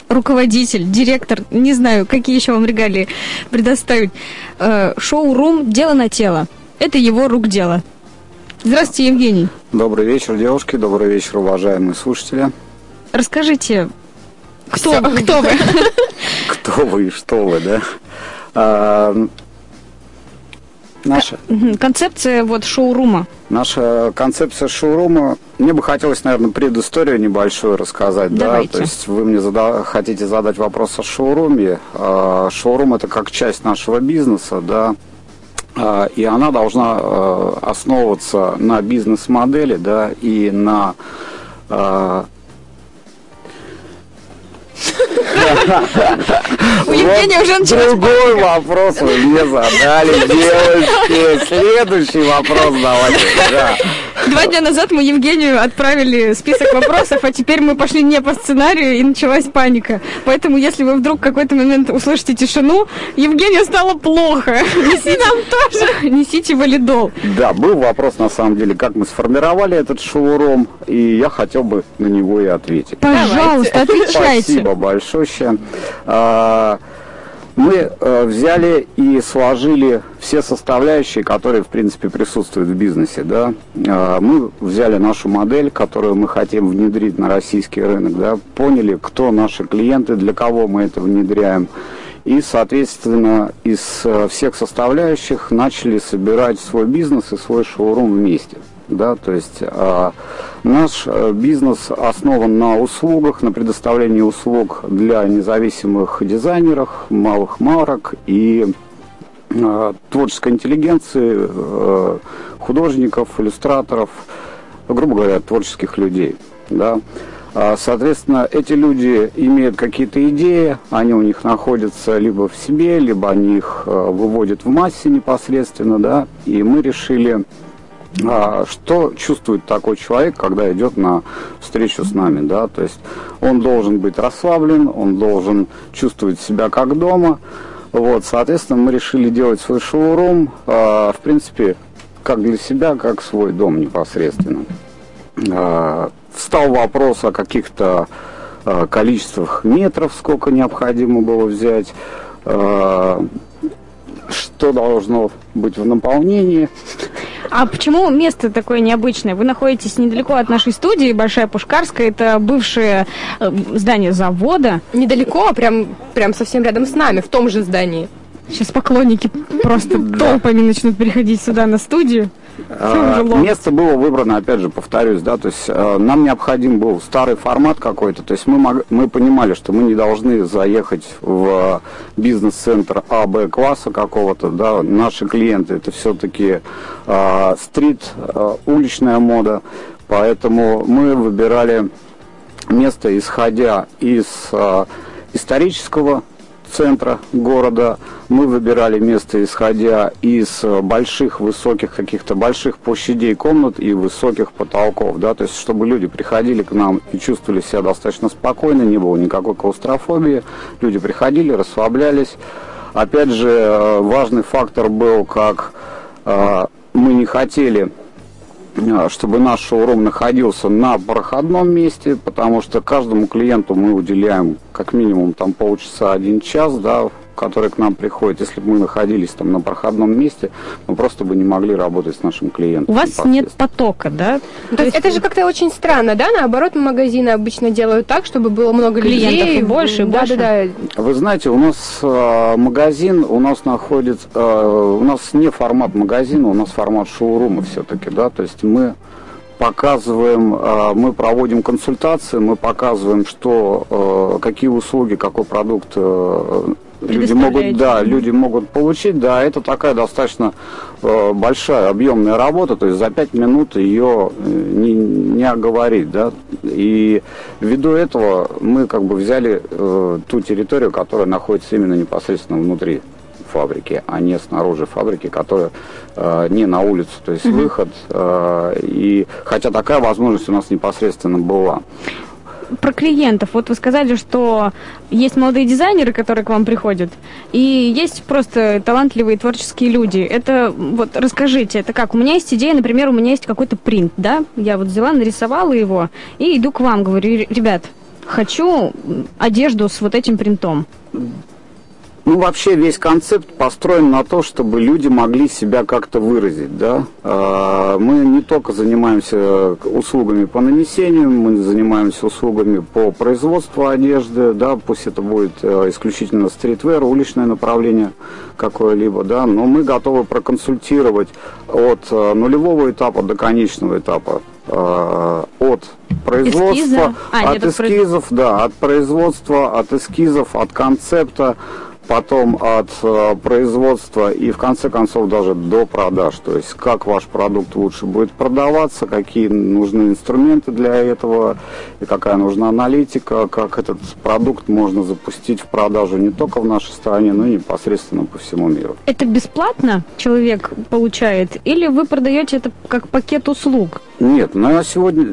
руководитель, директор, не знаю, какие еще вам регалии предоставить. Э, Шоу-рум «Дело на тело». Это его рук дело. Здравствуйте, Евгений. Добрый вечер, девушки, добрый вечер, уважаемые слушатели. Расскажите, кто, Всё. кто вы? Кто вы и что вы, да? А, наша, Концепция вот шоурума. наша концепция шоурума, мне бы хотелось, наверное, предысторию небольшую рассказать. Давайте. Да? То есть вы мне зада- хотите задать вопрос о шоуруме. А, Шоурум это как часть нашего бизнеса, да, А, и она должна э, основываться на бизнес-модели, да, и на а, У Евгения уже началось Другой вопрос вы мне задали, девочки. Следующий вопрос давайте. Два дня назад мы Евгению отправили список вопросов, а теперь мы пошли не по сценарию, и началась паника. Поэтому, если вы вдруг в какой-то момент услышите тишину, Евгению стало плохо. Несите нам тоже. Несите валидол. Да, был вопрос на самом деле, как мы сформировали этот шоурум, и я хотел бы на него и ответить. Пожалуйста, отвечайте. Спасибо большое. Мы э, взяли и сложили все составляющие, которые, в принципе, присутствуют в бизнесе. Да? А, Мы взяли нашу модель, которую мы хотим внедрить на российский рынок, да? поняли, кто наши клиенты, для кого мы это внедряем. И, соответственно, из э, всех составляющих начали собирать свой бизнес и свой шоурум вместе. Да, то есть а, наш э, бизнес основан на услугах, на предоставлении услуг для независимых дизайнеров, малых марок и а, творческой интеллигенции, э, художников, иллюстраторов, грубо говоря, творческих людей. Да. А, Соответственно, эти люди имеют какие-то идеи, они у них находятся либо в себе, либо они их э, выводят в массе непосредственно, да, и мы решили что чувствует такой человек, когда идет на встречу с нами, да, то есть он должен быть расслаблен, он должен чувствовать себя как дома, вот, соответственно, мы решили делать свой шоурум, а, в принципе, как для себя, как свой дом непосредственно. А, встал вопрос о каких-то а, количествах метров, сколько необходимо было взять, а, что должно быть в наполнении. А почему место такое необычное? Вы находитесь недалеко от нашей студии, Большая Пушкарская, это бывшее э, здание завода. Недалеко, а прям, прям совсем рядом с нами, в том же здании. Сейчас поклонники просто толпами начнут приходить сюда на студию. А, лом. Место было выбрано, опять же, повторюсь, да, то есть э, нам необходим был старый формат какой-то, то есть мы, мог- мы понимали, что мы не должны заехать в бизнес-центр А, Б класса какого-то, да, наши клиенты это все-таки стрит, э, уличная мода, поэтому мы выбирали место, исходя из э, исторического центра города. Мы выбирали место, исходя из э, больших, высоких, каких-то больших площадей комнат и высоких потолков, да, то есть, чтобы люди приходили к нам и чувствовали себя достаточно спокойно, не было никакой клаустрофобии, люди приходили, расслаблялись. Опять же, э, важный фактор был, как э, мы не хотели чтобы наш шоурум находился на проходном месте, потому что каждому клиенту мы уделяем как минимум там полчаса, один час, да, который к нам приходит. Если бы мы находились там на проходном месте, мы просто бы не могли работать с нашим клиентом. У вас нет потока, да? То есть это же как-то очень странно, да? Наоборот, магазины обычно делают так, чтобы было много Клиентов людей. и больше, и да, больше. Да, да, Вы знаете, у нас э, магазин, у нас находится, э, у нас не формат магазина, у нас формат шоурума все-таки, да, то есть мы показываем, э, мы проводим консультации, мы показываем, что, э, какие услуги, какой продукт э, люди могут, да, люди могут получить, да, это такая достаточно э, большая объемная работа, то есть за пять минут ее э, не, не оговорить, да, и ввиду этого мы как бы взяли э, ту территорию, которая находится именно непосредственно внутри фабрики, а не снаружи фабрики, которая э, не на улицу, то есть выход, э, и хотя такая возможность у нас непосредственно была. Про клиентов. Вот вы сказали, что есть молодые дизайнеры, которые к вам приходят, и есть просто талантливые творческие люди. Это вот расскажите, это как? У меня есть идея, например, у меня есть какой-то принт, да? Я вот взяла, нарисовала его и иду к вам, говорю, ребят, хочу одежду с вот этим принтом. Ну, вообще весь концепт построен на то, чтобы люди могли себя как-то выразить, да. А, Мы не только занимаемся услугами по нанесению, мы занимаемся услугами по производству одежды, да, пусть это будет э, исключительно стритвер, уличное направление какое-либо, да, но мы готовы проконсультировать от э, нулевого этапа до конечного этапа э, от производства, Эскиза? А, от нет, от эскизов, да, от производства, от эскизов, от концепта, потом от э, производства и в конце концов даже до продаж. То есть как ваш продукт лучше будет продаваться, какие нужны инструменты для этого, и какая нужна аналитика, как этот продукт можно запустить в продажу не только в нашей стране, но и непосредственно по всему миру. Это бесплатно человек получает, или вы продаете это как пакет услуг? Нет, ну а сегодня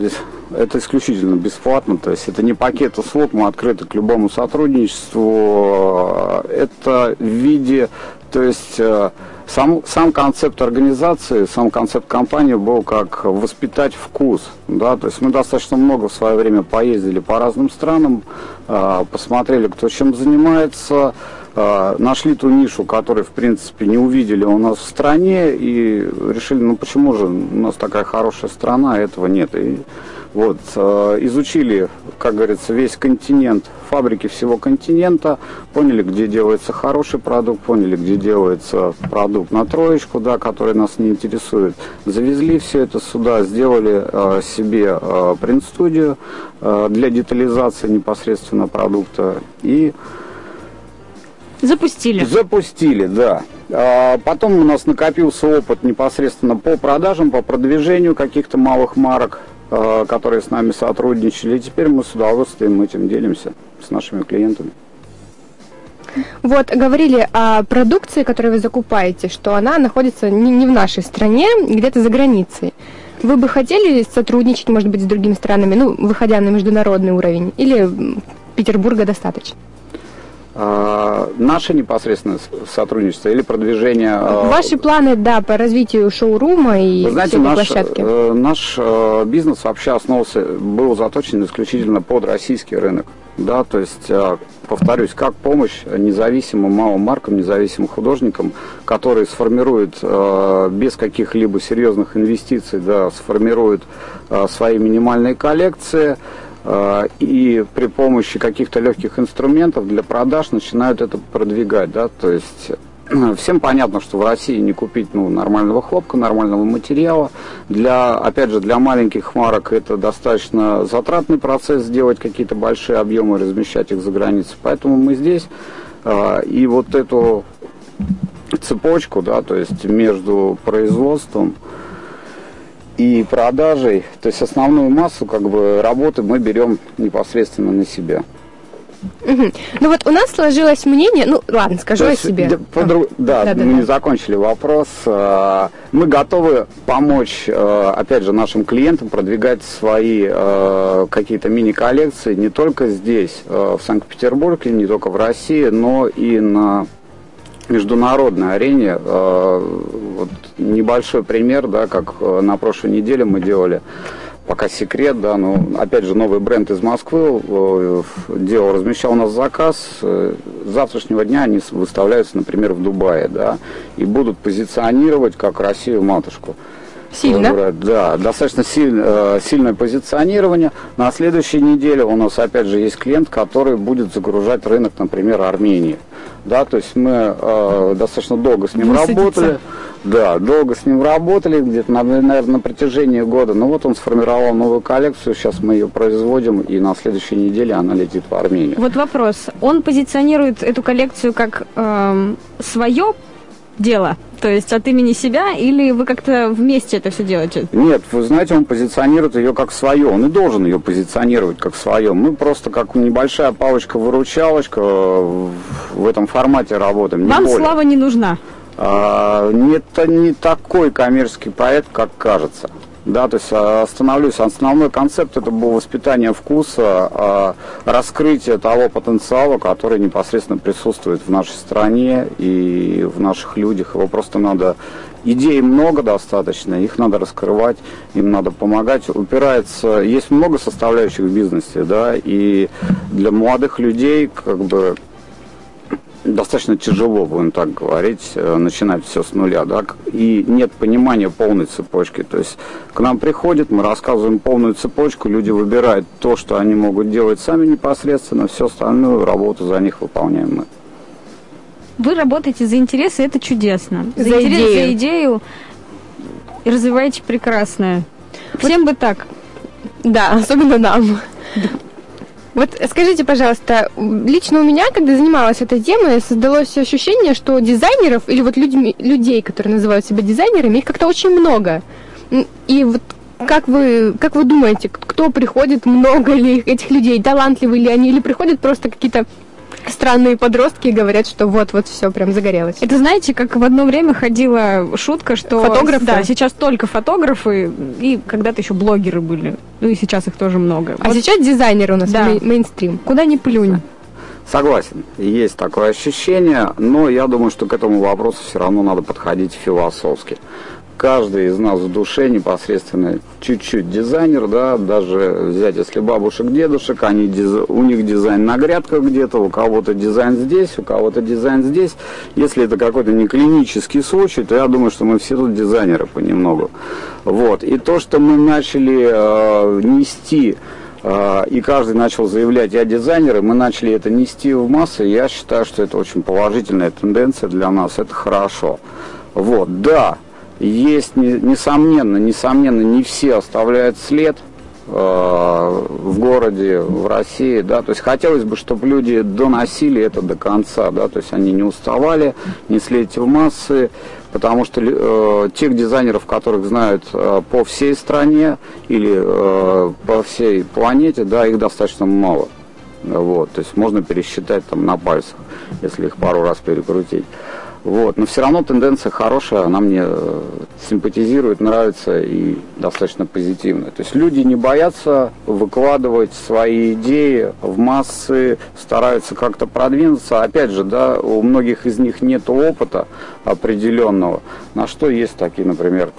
это исключительно бесплатно, то есть это не пакет услуг, мы открыты к любому сотрудничеству, это в виде, то есть э, сам, сам концепт организации, сам концепт компании был как воспитать вкус, да, то есть мы достаточно много в свое время поездили по разным странам, э, посмотрели, кто чем занимается, э, нашли ту нишу, которую, в принципе, не увидели у нас в стране, и решили, ну почему же у нас такая хорошая страна, а этого нет. И вот, э, изучили, как говорится, весь континент, фабрики всего континента, поняли, где делается хороший продукт, поняли, где делается продукт на троечку, да, который нас не интересует. Завезли все это сюда, сделали э, себе э, принт-студию э, для детализации непосредственно продукта и Запустили. Запустили, да. А Потом у нас накопился опыт непосредственно по продажам, по продвижению каких-то малых марок, которые с нами сотрудничали. И теперь мы с удовольствием этим делимся с нашими клиентами. Вот, говорили о продукции, которую вы закупаете, что она находится не, не в нашей стране, где-то за границей. Вы бы хотели сотрудничать, может быть, с другими странами, ну, выходя на международный уровень, или Петербурга достаточно? А, Наше непосредственное сотрудничество или продвижение... а, Ваши планы, да, по развитию шоурума и Вы знаете, наш, площадки? э, наш э, бизнес вообще основывался, был заточен исключительно под российский рынок. Да, то есть, э, повторюсь, как помощь независимым малым маркам, независимым художникам, которые сформируют без каких-либо серьезных инвестиций, да, сформируют свои минимальные коллекции, и при помощи каких-то легких инструментов для продаж начинают это продвигать, да, то есть Всем понятно, что в России не купить ну, нормального хлопка, нормального материала. Для, опять же, для маленьких марок это достаточно затратный процесс сделать какие-то большие объемы, размещать их за границей. Поэтому мы здесь. а, И вот эту цепочку, да, то есть между производством и продажей, то есть основную массу как бы работы мы берем непосредственно на себя. Ну вот у нас сложилось мнение, ну ладно, скажу То о есть, себе. да, подру- Да, Да-да-да. мы не закончили вопрос. А, Мы готовы помочь, э, опять же, нашим клиентам продвигать свои э, какие-то мини-коллекции не только здесь, в Санкт-Петербурге, не только в России, но и на международной арене. Э, Вот небольшой пример, да, как э, на прошлой неделе мы делали пока секрет, да, но опять же новый бренд из Москвы э, делал, размещал у нас заказ. С завтрашнего дня они выставляются, например, в Дубае, да, и будут позиционировать как Россию матушку. Сильно. Э, Да, достаточно силь- э, сильное позиционирование. На следующей неделе у нас опять же есть клиент, который будет загружать рынок, например, Армении. Да, то есть мы э, достаточно долго с ним Высадиться. работали. Да, долго с ним работали, где-то, наверное, на протяжении года. Ну вот он сформировал новую коллекцию, сейчас мы ее производим, и на следующей неделе она летит в Армению. Вот вопрос. Он позиционирует эту коллекцию как свое дело, то есть от имени себя, или вы как-то вместе это все делаете? Нет, вы знаете, он позиционирует ее как свое. Он и должен ее позиционировать как свое. Мы просто как небольшая палочка-выручалочка э, в этом формате работаем. не Вам более. слава не нужна. А, это не такой коммерческий проект, как кажется. Да, то есть а, остановлюсь. Основной концепт это был воспитание вкуса, а, раскрытие того потенциала, который непосредственно присутствует в нашей стране и в наших людях. Его просто надо идей много достаточно, их надо раскрывать, им надо помогать. Упирается, есть много составляющих в бизнесе, да, и для молодых людей как бы достаточно тяжело, будем так говорить, э, начинать все с нуля, да, и нет понимания полной цепочки. То есть к нам приходят, мы рассказываем полную цепочку, люди выбирают то, что они могут делать сами непосредственно, всю остальную работу за них выполняем мы. Вы работаете за интересы, это чудесно. За интерес, идею. за идею и развиваете прекрасное. Всем бы так. Да, особенно нам. Вот скажите, пожалуйста, лично у меня, когда занималась этой темой, создалось ощущение, что дизайнеров или вот людьми, людей, которые называют себя дизайнерами, их как-то очень много. И вот как вы, как вы думаете, кто приходит, много ли этих людей, талантливые ли они, или приходят просто какие-то странные подростки говорят, что вот-вот все прям загорелось. Это знаете, как в одно время ходила шутка, что Фотограф, да, да. сейчас только фотографы и когда-то еще блогеры были. Ну и сейчас их тоже много. А Вот сейчас дизайнеры у нас Да. мей- мейнстрим. куда ни плюнь. Согласен, есть такое ощущение, но я думаю, что к этому вопросу все равно надо подходить философски. Каждый из нас в душе непосредственно чуть-чуть дизайнер, да, даже взять, если бабушек, дедушек, они у них дизайн на грядках где-то, у кого-то дизайн здесь, у кого-то дизайн здесь. Если это какой-то не клинический случай, то я думаю, что мы все тут дизайнеры понемногу. Вот. И то, что мы начали э, нести а, и каждый начал заявлять, я дизайнер, и мы начали это нести в массы, я считаю, что это очень положительная тенденция для нас, это хорошо. Вот, да, есть, не- несомненно, несомненно, не все оставляют след э, в городе, в России, да, то есть хотелось бы, чтобы люди доносили это до конца, да, то есть они не уставали, несли эти массы, потому что э, тех дизайнеров, которых знают э, по всей стране или э, по всей планете, да, их достаточно мало. Вот, то есть можно пересчитать там на пальцах, если их пару раз перекрутить. Вот, но все равно тенденция хорошая, она мне э, симпатизирует, нравится и достаточно позитивная. То есть люди не боятся выкладывать свои идеи в массы, стараются как-то продвинуться. Опять же, да, у многих из них нет опыта определенного, на что есть такие, например,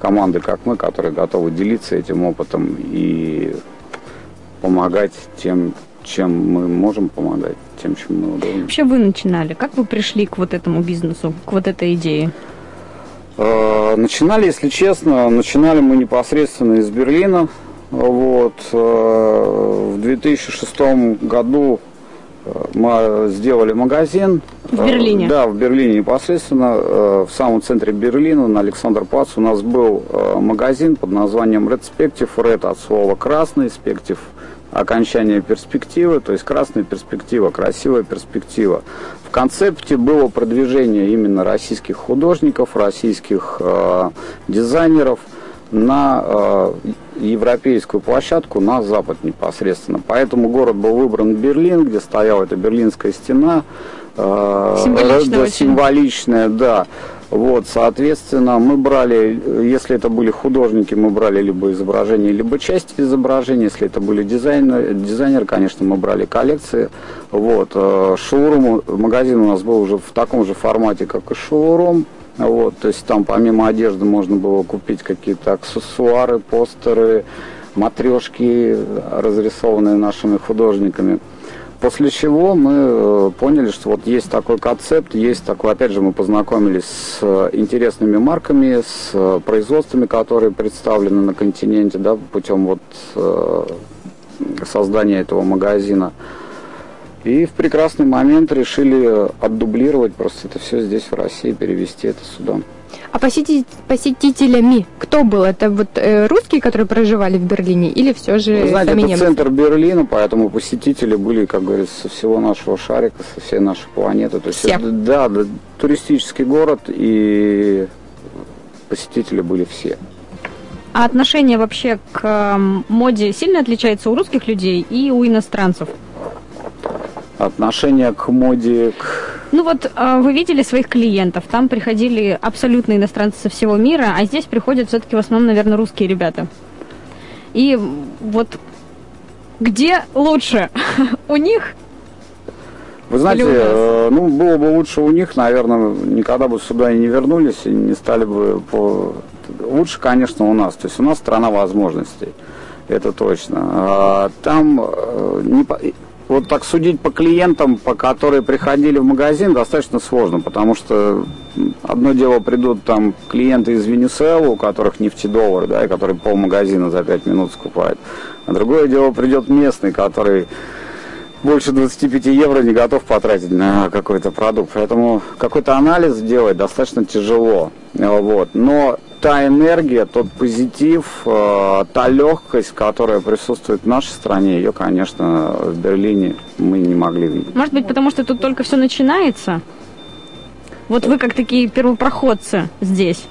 команды, как мы, которые готовы делиться этим опытом и помогать тем, чем мы можем помогать, тем, чем мы удобно. Вообще вы начинали. Как вы пришли к вот этому бизнесу, к вот этой идее? Э, Начинали, если честно, начинали мы непосредственно из Берлина. Вот. э, В 2006 году э, мы сделали магазин. В Берлине? Да, в Берлине непосредственно. В самом центре Берлина, на Александр Плац, у нас был магазин под названием Redspective. Red от слова красный, спектив окончание перспективы, то есть красная перспектива, красивая перспектива. В концепте было продвижение именно российских художников, российских э, дизайнеров на э, европейскую площадку, на Запад непосредственно. Поэтому город был выбран Берлин, где стояла эта Берлинская стена. э, Символично да, очень. символичная, да. Вот, соответственно, мы брали, если это были художники, мы брали либо изображения, либо части изображения. Если это были дизайнеры, дизайнеры конечно, мы брали коллекции. Вот, э, шоурум, магазин у нас был уже в таком же формате, как и шоурум. Вот, то есть там помимо одежды можно было купить какие-то аксессуары, постеры, матрешки, разрисованные нашими художниками. После чего мы э, поняли, что вот есть такой концепт, есть такой, опять же, мы познакомились с э, интересными марками, с э, производствами, которые представлены на континенте, да, путем вот создания этого магазина. И в прекрасный момент решили отдублировать просто это все здесь, в России, перевести это сюда. А посети- посетителями кто был? Это вот э, русские, которые проживали в Берлине, или все же Вы знаете, это немцы? центр Берлина, поэтому посетители были, как говорится, со всего нашего шарика, со всей нашей планеты. То есть, Все. это, да, да, туристический город, и посетители были все. А отношение вообще к эм, моде сильно отличается у русских людей и у иностранцев? Отношение к моде, к... Ну вот э, вы видели своих клиентов, там приходили абсолютно иностранцы со всего мира, а здесь приходят все-таки в основном, наверное, русские ребята. И вот где лучше? У них Вы знаете, э, ну, было бы лучше у них, наверное, никогда бы сюда и не вернулись, и не стали бы по... Лучше, конечно, у нас. То есть у нас страна возможностей. Это точно. А, Там э, не по- вот так судить по клиентам, по которые приходили в магазин, достаточно сложно, потому что одно дело придут там клиенты из Венесуэлы, у которых нефтедоллар, да, и которые полмагазина за 5 минут скупают. А другое дело придет местный, который больше 25 евро не готов потратить на какой-то продукт. Поэтому какой-то анализ делать достаточно тяжело. Вот. Но та энергия, тот позитив, э, та легкость, которая присутствует в нашей стране, ее, конечно, в Берлине мы не могли видеть. Может быть, потому что тут только все начинается? Вот вы как такие первопроходцы здесь.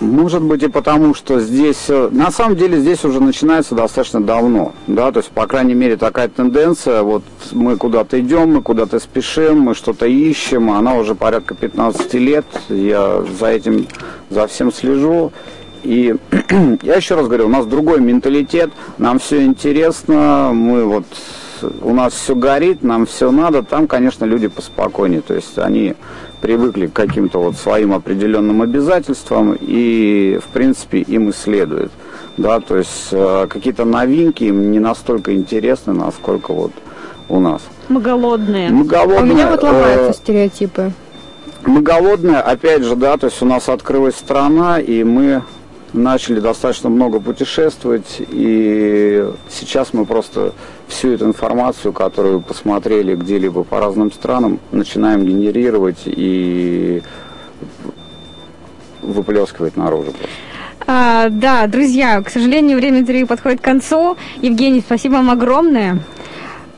Может быть и потому, что здесь, э, на самом деле здесь уже начинается достаточно давно, да, то есть, по крайней мере, такая тенденция, вот мы куда-то идем, мы куда-то спешим, мы что-то ищем, она уже порядка 15 лет, я за этим, за всем слежу, и я еще раз говорю, у нас другой менталитет, нам все интересно, мы вот, у нас все горит, нам все надо, там, конечно, люди поспокойнее, то есть они привыкли к каким-то вот своим определенным обязательствам и, в принципе, им и следует. Да, то есть э, какие-то новинки им не настолько интересны, насколько вот у нас. Мы голодные. Мы голодные, У меня вот э, ломаются стереотипы. мы голодные, опять же, да, то есть у нас открылась страна, и мы начали достаточно много путешествовать, и сейчас мы просто всю эту информацию, которую посмотрели где-либо по разным странам, начинаем генерировать и выплескивать наружу. А, да, друзья, к сожалению, время интервью подходит к концу. Евгений, спасибо вам огромное.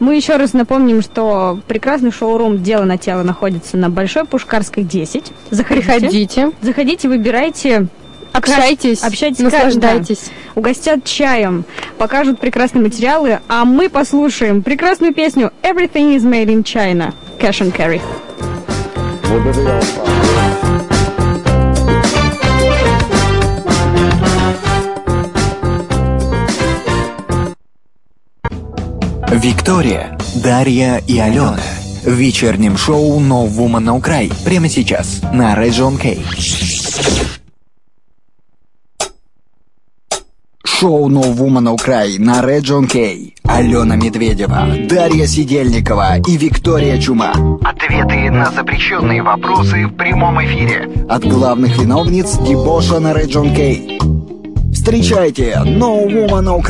Мы еще раз напомним, что прекрасный шоурум «Дело на тело» находится на Большой Пушкарской, 10. Заходите. Приходите, Заходите, выбирайте. Общайтесь, Общайтесь, наслаждайтесь. да. Угостят чаем, покажут прекрасные материалы, а мы послушаем прекрасную песню «Everything is made in China» Cash and Carry. Виктория, Дарья и Алена. В вечернем шоу No Woman No Cry. Прямо сейчас на Region K. Шоу No Woman Cry на Region K. Алена Медведева, Дарья Сидельникова и Виктория Чума. Ответы на запрещенные вопросы в прямом эфире. От главных виновниц дебоша на Region K. Встречайте No Woman No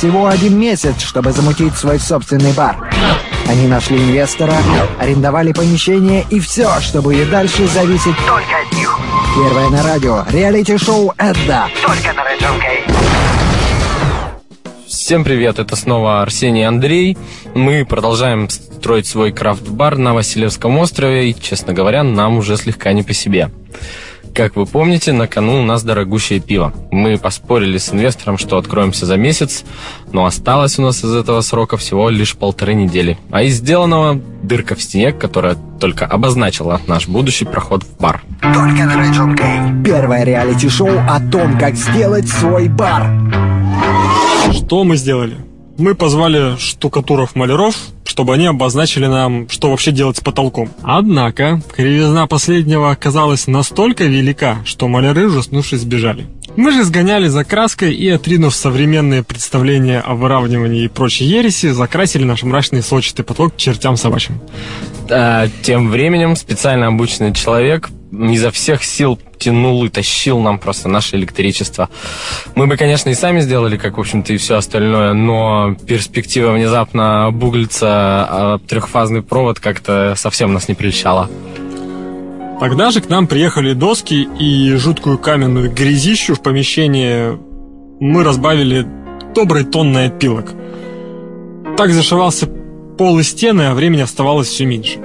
всего один месяц, чтобы замутить свой собственный бар. Они нашли инвестора, арендовали помещение и все, чтобы и дальше зависеть Только от них. Первое на радио. Реалити-шоу «Эдда». Только на Red. Всем привет, это снова Арсений Андрей. Мы продолжаем строить свой крафт-бар на Васильевском острове, и, честно говоря, нам уже слегка не по себе. Как вы помните, на кону у нас дорогущее пиво. Мы поспорили с инвестором, что откроемся за месяц, но осталось у нас из этого срока всего лишь полторы недели. А из сделанного дырка в стене, которая только обозначила наш будущий проход в бар. Только на Red John Kay. Первое реалити-шоу о том, как сделать свой бар. Что мы сделали? Мы позвали штукатуров-маляров, чтобы они обозначили нам, что вообще делать с потолком. Однако, кривизна последнего оказалась настолько велика, что маляры, ужаснувшись, сбежали. Мы же сгоняли за краской и, отринув современные представления о выравнивании и прочей ереси, закрасили наш мрачный сочетый потолок к чертям собачьим. А, тем временем специально обученный человек изо всех сил тянул и тащил нам просто наше электричество. Мы бы, конечно, и сами сделали, как, в общем-то, и все остальное, но перспектива внезапно обуглиться а трехфазный провод как-то совсем нас не прельщала. Тогда же к нам приехали доски и жуткую каменную грязищу в помещении мы разбавили доброй тонной опилок. Так зашивался пол и стены, а времени оставалось все меньше.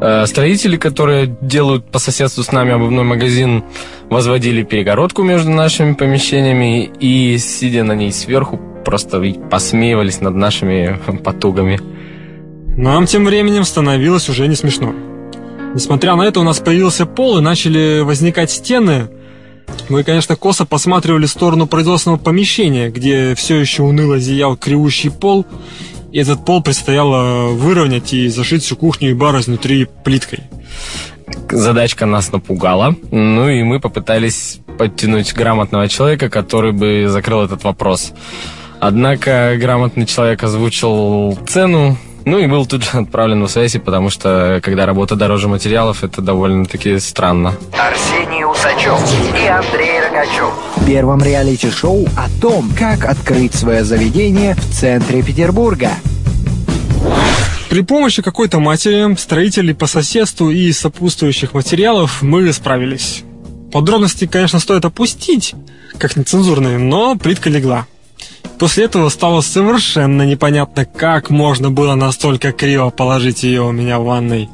Э, Строители, которые делают по соседству с нами обувной магазин, возводили перегородку между нашими помещениями и, сидя на ней сверху, просто посмеивались над нашими потугами. Нам тем временем становилось уже не смешно. Несмотря на это, у нас появился пол и начали возникать стены. Мы, конечно, косо посматривали в сторону производственного помещения, где все еще уныло зиял кривущий пол, и этот пол предстояло выровнять и зашить всю кухню и бар изнутри плиткой. Задачка нас напугала, ну и мы попытались подтянуть грамотного человека, который бы закрыл этот вопрос. Однако грамотный человек озвучил цену, ну и был тут же отправлен в связи, потому что когда работа дороже материалов, это довольно-таки странно. Арсений Усачев и Андрей Рогачев. В первом реалити-шоу о том, как открыть свое заведение в центре Петербурга. При помощи какой-то матери, строителей по соседству и сопутствующих материалов мы справились. Подробности, конечно, стоит опустить, как нецензурные, но плитка легла. После этого стало совершенно непонятно, как можно было настолько криво положить ее у меня в ванной.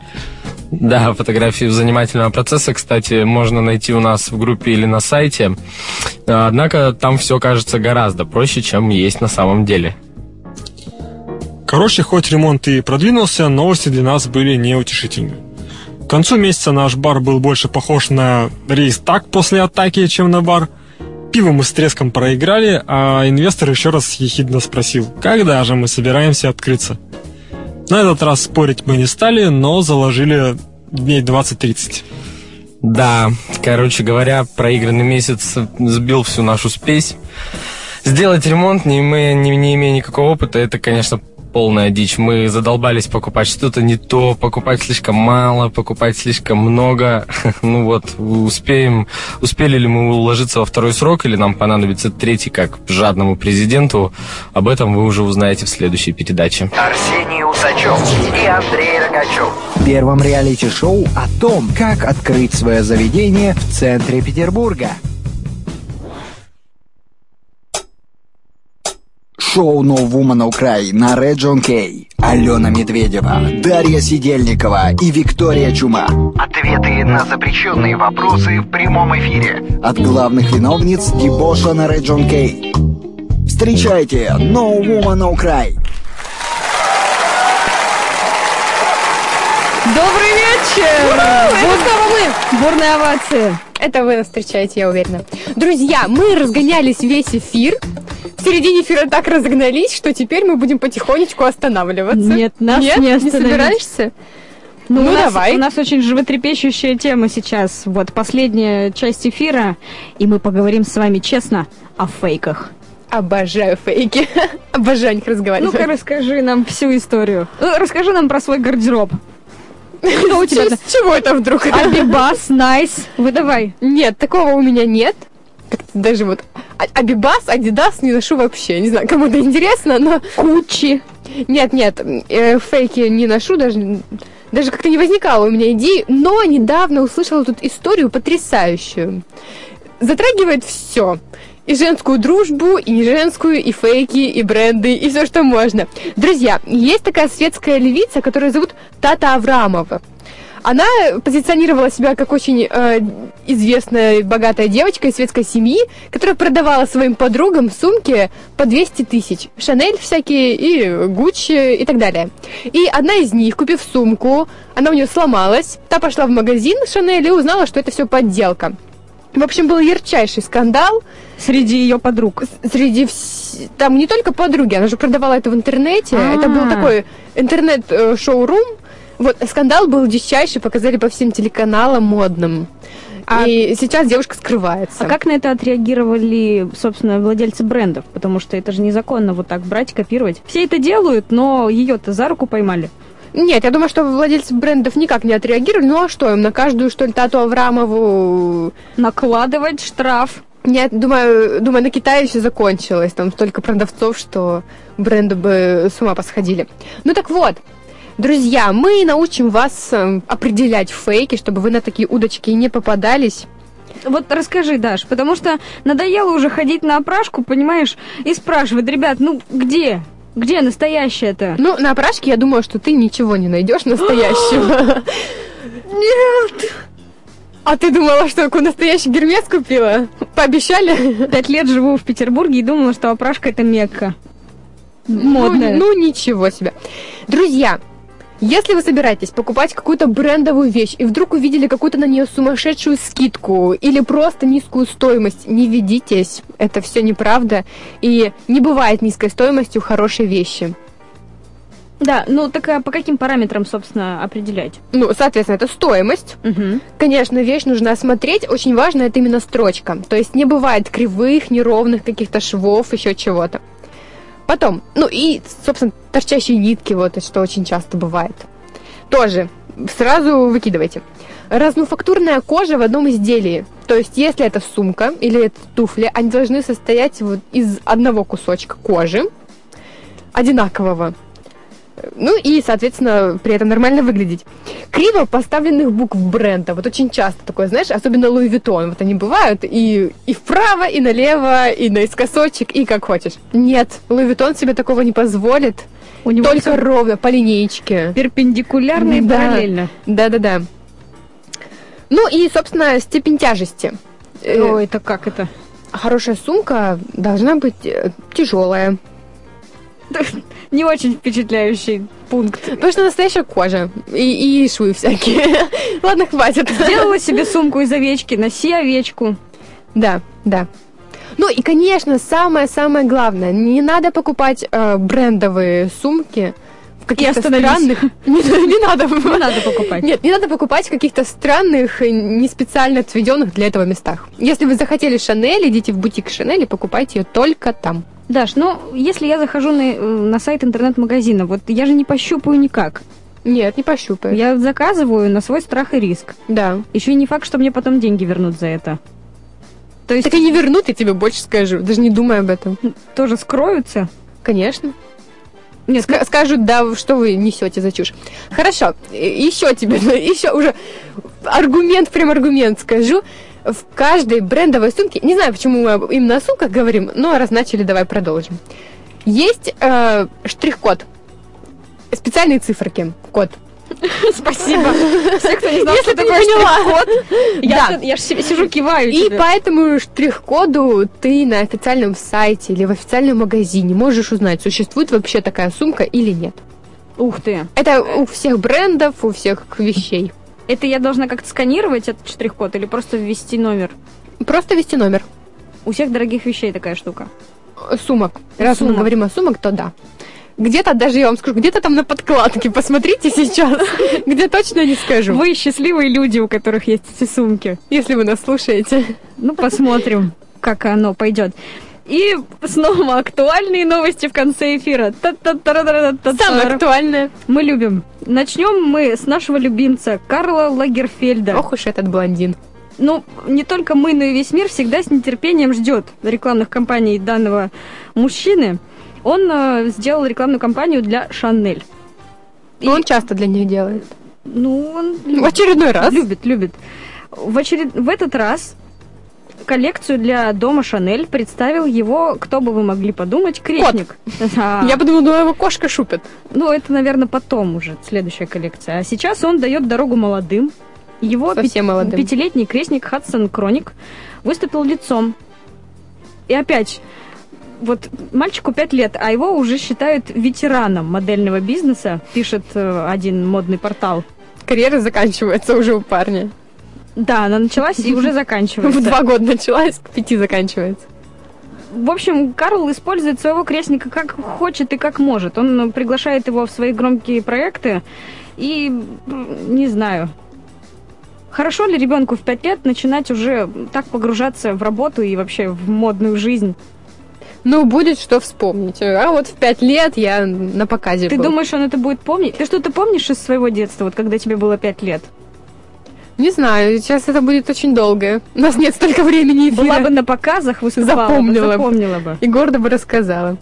Да, фотографии занимательного процесса, кстати, можно найти у нас в группе или на сайте. Однако там все кажется гораздо проще, чем есть на самом деле. Короче, хоть ремонт и продвинулся, новости для нас были неутешительны. К концу месяца наш бар был больше похож на рейстаг после атаки, чем на бар. Пиво мы с треском проиграли, а инвестор еще раз ехидно спросил, когда же мы собираемся открыться. На этот раз спорить мы не стали, но заложили дней 20-30. Да, короче говоря, проигранный месяц сбил всю нашу спесь. Сделать ремонт, не, мы, не, не имея никакого опыта, это, конечно, полная дичь. Мы задолбались покупать что-то не то, покупать слишком мало, покупать слишком много. Ну вот, успеем, успели ли мы уложиться во второй срок, или нам понадобится третий, как жадному президенту, об этом вы уже узнаете в следующей передаче. Арсений Усачев и Андрей Рогачев. В первом реалити-шоу о том, как открыть свое заведение в центре Петербурга. Шоу No Woman Украй на Red John Kay. Алена Медведева, Дарья Сидельникова и Виктория Чума. Ответы на запрещенные вопросы в прямом эфире. От главных виновниц дебоша на Red John Kay. Встречайте No Woman Украй. Добрый вечер! Это снова мы! Бурные овации. Это вы нас встречаете, я уверена. Друзья, мы разгонялись весь эфир. В середине эфира так разогнались, что теперь мы будем потихонечку останавливаться. Нет, нас Нет? не не остановить. собираешься? Ну, Ну, у, нас, давай. у нас очень животрепещущая тема сейчас. Вот последняя часть эфира, и мы поговорим с вами честно о фейках. Обожаю фейки. Обожаю о них разговаривать. Ну-ка, расскажи нам всю историю. Ну, Расскажи нам про свой гардероб. Что у тебя? С чего это вдруг? Абибас, найс. Выдавай. Нет, такого у меня нет. Как-то даже вот а- Абибас, Адидас не ношу вообще. Не знаю, кому-то интересно, но... Кучи. Нет, нет, э, фейки не ношу, даже, даже как-то не возникало у меня идеи, но недавно услышала тут историю потрясающую. Затрагивает все. И женскую дружбу, и не женскую, и фейки, и бренды, и все, что можно. Друзья, есть такая светская львица, которую зовут Тата Аврамова. Она позиционировала себя как очень э, известная богатая девочка из светской семьи, которая продавала своим подругам сумки по 200 тысяч. Шанель всякие и Гуччи и так далее. И одна из них, купив сумку, она у нее сломалась. Та пошла в магазин Шанель и узнала, что это все подделка. В общем, был ярчайший скандал. Среди ее подруг. Среди вс- Там не только подруги, она же продавала это в интернете. А. Это был такой интернет-шоурум. Вот, скандал был дичайший, показали по всем телеканалам модным. И сейчас девушка скрывается. А как на это отреагировали, собственно, владельцы брендов? Потому что это же незаконно вот так брать, копировать. Все это делают, но ее-то за руку поймали. Нет, я думаю, что владельцы брендов никак не отреагировали. Ну а что им, на каждую, что ли, Тату Аврамову... Накладывать штраф? Нет, думаю, думаю, на Китае все закончилось. Там столько продавцов, что бренды бы с ума посходили. Ну так вот, друзья, мы научим вас э, определять фейки, чтобы вы на такие удочки не попадались. Вот расскажи, Даш, потому что надоело уже ходить на опрашку, понимаешь, и спрашивать, ребят, ну где? Где настоящее-то? Ну, на опрашке я думаю, что ты ничего не найдешь настоящего. Нет! А ты думала, что такой настоящий гермес купила? Пообещали? Пять лет живу в Петербурге и думала, что опрашка это Мекка. Модная. Ну, ну, ничего себе. Друзья, если вы собираетесь покупать какую-то брендовую вещь и вдруг увидели какую-то на нее сумасшедшую скидку или просто низкую стоимость, не ведитесь, это все неправда. И не бывает низкой стоимости у хорошей вещи. Да, ну так а по каким параметрам, собственно, определять? Ну, соответственно, это стоимость. Конечно, вещь нужно осмотреть. Очень важно это именно строчка. То есть не бывает кривых, неровных каких-то швов, еще чего-то. Потом, ну и, собственно, торчащие нитки, вот что очень часто бывает. Тоже сразу выкидывайте. Разнуфактурная кожа в одном изделии. То есть, если это сумка или это туфли, они должны состоять вот из одного кусочка кожи, одинакового. Ну и, соответственно, при этом нормально выглядеть. Криво поставленных букв бренда. Вот очень часто такое, знаешь, особенно Луи Vuitton. Вот они бывают и, и вправо, и налево, и наискосочек, и как хочешь. Нет, Луи Vuitton себе такого не позволит. У него Только всё ровно, по линеечке. Перпендикулярно и Да. параллельно. Да-да-да. Ну и, собственно, степень тяжести. Э, Ой, это как это? Хорошая сумка должна быть тяжелая. Не очень впечатляющий пункт. Потому что настоящая кожа. И, и швы всякие. Ладно, хватит. Сделала себе сумку из овечки, носи овечку. Да, да. Ну и, конечно, самое-самое главное, не надо покупать э, брендовые сумки в каких-то странных... Не, не надо. Не надо покупать. Нет, не надо покупать в каких-то странных, э, не специально отведенных для этого местах. Если вы захотели Шанель, идите в бутик Шанель и покупайте ее только там. Даш, ну, если я захожу на, э, на сайт интернет-магазина, вот я же не пощупаю никак. Нет, не пощупаешь. Я заказываю на свой страх и риск. Да. Еще и не факт, что мне потом деньги вернут за это. То есть Так и не вернут, я тебе больше скажу. Даже не думай об этом. тоже скроются? Конечно. Нет, Ска- скажут, да, что вы несете за чушь. Хорошо, еще тебе, еще уже аргумент, прям аргумент скажу. В каждой брендовой сумке, не знаю, почему мы именно о сумках говорим, но раз начали, давай продолжим. Есть э, штрих-код, специальные циферки, код. Спасибо. Все, кто не знал, Если что ты такое штрих-код, я, Да. я ж си- сижу, киваю И тебе. по этому штрих-коду ты на официальном сайте или в официальном магазине можешь узнать, существует вообще такая сумка или нет. Ух ты. Это у всех брендов, у всех вещей. Это я должна как-то сканировать этот штрих-код или просто ввести номер? Просто ввести номер. У всех дорогих вещей такая штука. Сумок. Раз мы Сумок. говорим о сумок, то да. Где-то, даже я вам скажу, где-то там на подкладке, посмотрите сейчас, где точно не скажу. Вы счастливые люди, у которых есть эти сумки. Если вы нас слушаете. Ну, посмотрим, как оно пойдет. И снова актуальные новости в конце эфира. Самое актуальное. Мы любим. Начнем мы с нашего любимца Карла Лагерфельда. Ох уж этот блондин. Ну, не только мы, но и весь мир всегда с нетерпением ждет рекламных кампаний данного мужчины. Он э, сделал рекламную кампанию для Шанель. И он часто для них делает. Ну, он В очередной раз. Любит, любит. В, очеред... в этот раз коллекцию для дома Шанель представил его, кто бы вы могли подумать, крестник. А, Я подумала, ну его кошка шупит. Ну, это, наверное, потом уже, следующая коллекция. А сейчас он дает дорогу молодым. Его Совсем пи- молодым. пятилетний крестник Хадсон Кроник выступил лицом. И опять, вот мальчику пять лет, а его уже считают ветераном модельного бизнеса, пишет э, один модный портал. Карьера заканчивается уже у парня. Да, она началась и уже заканчивается. В два года началась, к пяти заканчивается. В общем, Карл использует своего крестника как хочет и как может. Он приглашает его в свои громкие проекты и, не знаю, хорошо ли ребенку в пять лет начинать уже так погружаться в работу и вообще в модную жизнь? Ну, будет что вспомнить. А вот в пять лет я на показе Ты был. думаешь, он это будет помнить? Ты что-то помнишь из своего детства, вот когда тебе было пять лет? Не знаю, сейчас это будет очень долго. У нас нет столько времени эфира. Была бы на показах, выступала Запомнила бы. запомнила бы. И гордо бы рассказала.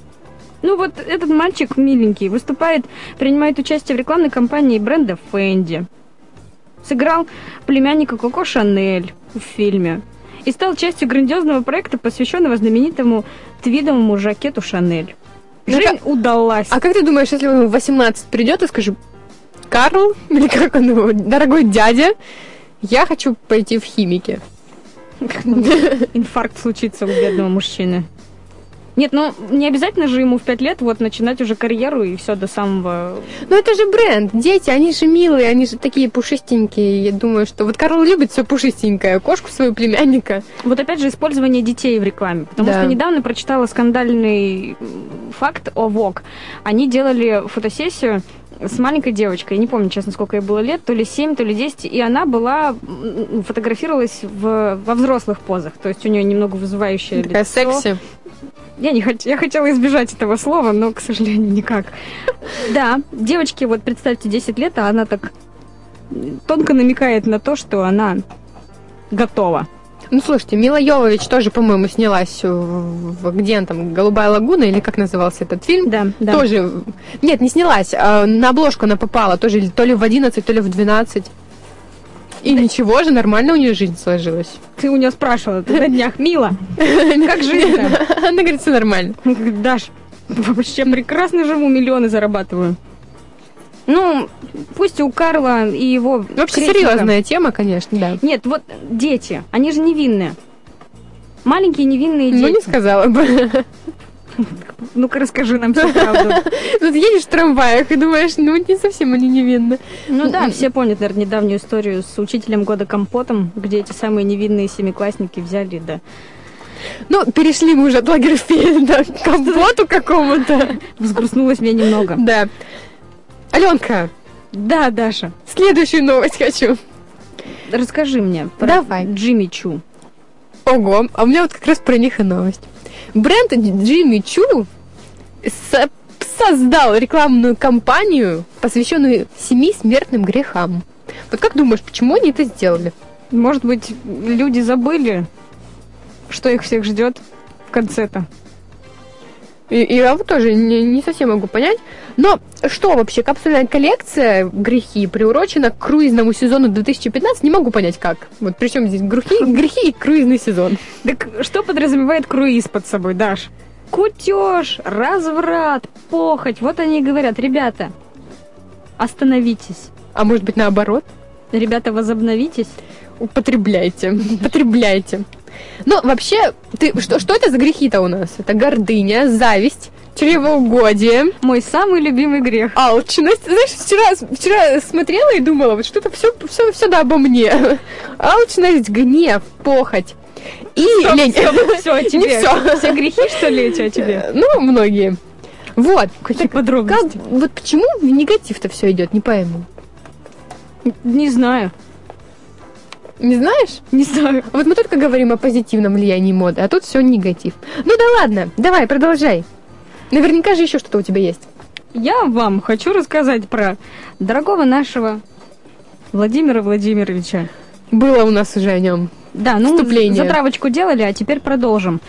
Ну вот этот мальчик миленький выступает, принимает участие в рекламной кампании бренда Фэнди. Сыграл племянника Коко Шанель в фильме. И стал частью грандиозного проекта, посвященного знаменитому твидовому жакету Шанель. Ну, Жизнь удалась. А как ты думаешь, если он в 18 придет и скажет, Карл, или как он его, дорогой дядя, я хочу пойти в химики. Инфаркт случится у бедного мужчины. Нет, ну не обязательно же ему в пять лет вот начинать уже карьеру и все до самого... Ну это же бренд, дети, они же милые, они же такие пушистенькие. Я думаю, что вот Карл любит все пушистенькое, кошку свою племянника. Вот опять же использование детей в рекламе. Потому Да. что недавно прочитала скандальный факт о Vogue. Они делали фотосессию с маленькой девочкой, я не помню, честно, сколько ей было лет, то ли 7, то ли 10, и она была, фотографировалась в, во взрослых позах, то есть у нее немного вызывающее Такая лицо. секси. Я, не хот... я хотела избежать этого слова, но, к сожалению, никак. Да, девочке, вот представьте, 10 лет, а она так тонко намекает на то, что она готова. Ну, слушайте, Мила Йовович тоже, по-моему, снялась в, где он там, «Голубая лагуна» или как назывался этот фильм. Да, да. Тоже, нет, не снялась, а на обложку она попала, тоже то ли в 11, то ли в 12. И ничего же, нормально у нее жизнь сложилась. Ты у нее спрашивала ты на днях, Мила, как жизнь Она говорит, все нормально. Даш, вообще прекрасно живу, миллионы зарабатываю. Ну, пусть у Карла и его... Вообще крестника- серьезная тема, конечно, да. Нет, вот дети, они же невинные. Маленькие невинные дети. Ну, не сказала бы. Ну-ка, расскажи нам всю правду. Ну, ты едешь в трамваях и думаешь, ну, не совсем они невинны. Ну да, все помнят, наверное, недавнюю историю с учителем года компотом, где эти самые невинные семиклассники взяли, да. Ну, перешли мы уже от Лагерфельда к компоту какому-то. Взгрустнулось мне немного. Да. Аленка, Да, Даша, следующую новость хочу. расскажи мне про Давай. Джимми Чу. Ого, а у меня вот как раз про них и новость. Бренд Джимми Чу со- создал рекламную кампанию, посвященную семи смертным грехам. Вот как думаешь, почему они это сделали? Может быть, люди забыли, что их всех ждет в конце-то. И, и я вот тоже не, не совсем могу понять. Но что вообще, капсульная коллекция «Грехи» приурочена к круизному сезону 2015? Не могу понять, как. Вот причем здесь грехи, грехи и круизный сезон. Так что подразумевает круиз под собой, Даш? Кутеж, разврат, похоть. Вот они и говорят, ребята, остановитесь. А может быть наоборот? Ребята, возобновитесь. Употребляйте, употребляйте. Ну, вообще, ты, что, что это за грехи-то у нас? Это гордыня, зависть, чревоугодие, Мой самый любимый грех. алчность. Знаешь, вчера, вчера смотрела и думала, вот что-то все, все, все да обо мне. Алчность, гнев, похоть. И лень. Все, Не тебе. всё. Все грехи, что ли, о тебе? Ну, многие. Вот. Какие Как, подробности? вот почему в негатив-то все идет, не пойму. Не знаю. Не знаешь? Не знаю. Вот мы только говорим о позитивном влиянии моды, а тут все негатив. Ну да ладно, давай, продолжай. Наверняка же еще что-то у тебя есть. Я вам хочу рассказать про дорогого нашего Владимира Владимировича. Было у нас уже о нем. Да, ну, Вступление. затравочку делали, а теперь продолжим.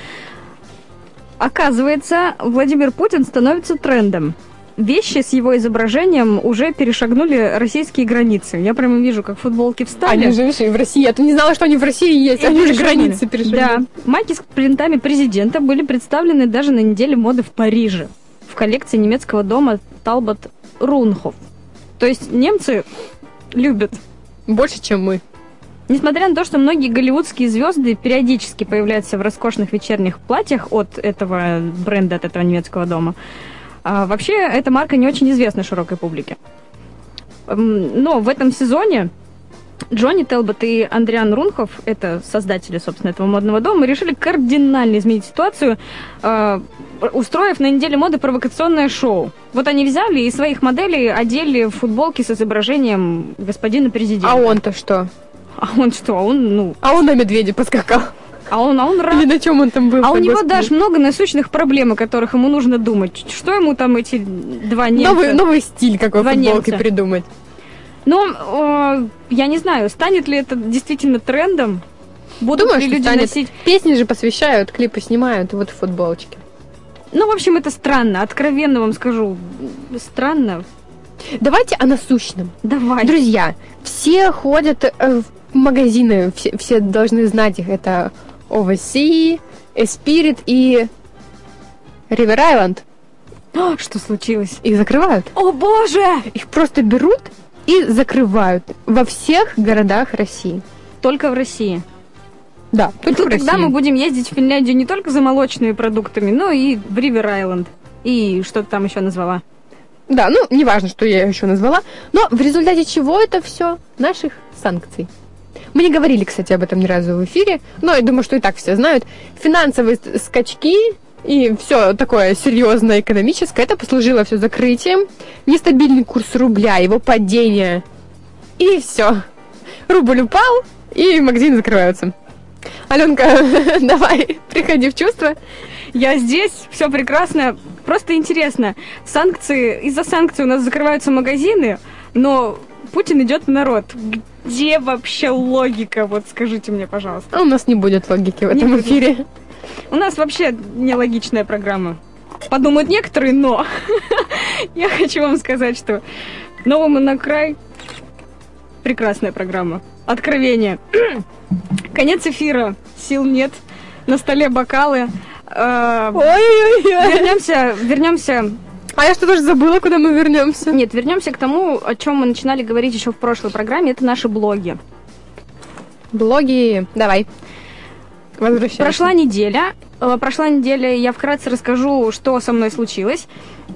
Оказывается, Владимир Путин становится трендом. Вещи с его изображением уже перешагнули российские границы. Я прямо вижу, как футболки встали. Они же видишь, и в России. Я-то не знала, что они в России есть. И Они уже границы перешагнули. Да. Майки с принтами президента были представлены даже на неделе моды в Париже в коллекции немецкого дома Талбот Рунхоф. То есть немцы любят. Больше, чем мы. Несмотря на то, что многие голливудские звезды периодически появляются в роскошных вечерних платьях от этого бренда, от этого немецкого дома, а, вообще эта марка не очень известна широкой публике. М, Но в этом сезоне Джонни Телбот и Андриан Рунхов, это создатели, собственно, этого модного дома, решили кардинально изменить ситуацию, э, устроив на неделе моды провокационное шоу. Вот они взяли и своих моделей одели в футболки с изображением господина президента. А он-то что? А он что? А он, ну... А он на медведе поскакал. А он, а он рад. Или на чем он там был? А у него господи? даже много насущных проблем, о которых ему нужно думать. Что ему там эти два немца? Новый, новый стиль какой Два футболки немца. придумать. Ну, э, я не знаю, станет ли это действительно трендом? Будут Думаю, ли люди станет. носить... Песни же посвящают, клипы снимают, вот футболочки. Ну, в общем, это странно. Откровенно вам скажу. Странно. Давайте о насущном. Давай. Друзья, все ходят э, в магазины, все, все должны знать их. Это Oversea, Spirit и River Island. А, Что случилось? Их закрывают. О, боже! Их просто берут и закрывают во всех городах России. Только в России. Да, только в тогда мы будем ездить в Финляндию не только за молочными продуктами, но и в Ривер Айленд. И что ты там еще назвала? Да, ну, неважно, что я еще назвала. Но в результате чего это все? Наших санкций. Мы не говорили, кстати, об этом ни разу в эфире, но я думаю, что и так все знают. Финансовые скачки и все такое серьезное экономическое, это послужило все закрытием. Нестабильный курс рубля, его падение. И все. Рубль упал, и магазины закрываются. Аленка, давай, приходи в чувство. Я здесь, все прекрасно. Просто интересно. Санкции, из-за санкций у нас закрываются магазины, но Путин идет в народ. Где вообще логика? Вот скажите мне, пожалуйста. А у нас не будет логики в Не этом будет. эфире. У нас вообще нелогичная программа. Подумают некоторые, но я хочу вам сказать, что Новому на край прекрасная программа. Откровение. Конец эфира. Сил нет. На столе бокалы. Э, Ой-ой-ой. Вернемся, вернемся. А я что-то забыла, куда мы вернемся. Нет, вернемся к тому, о чем мы начинали говорить еще в прошлой программе. Это наши блоги. Блоги, давай. Возвращайся. Прошла неделя. Э, Прошла неделя, я вкратце расскажу, что со мной случилось.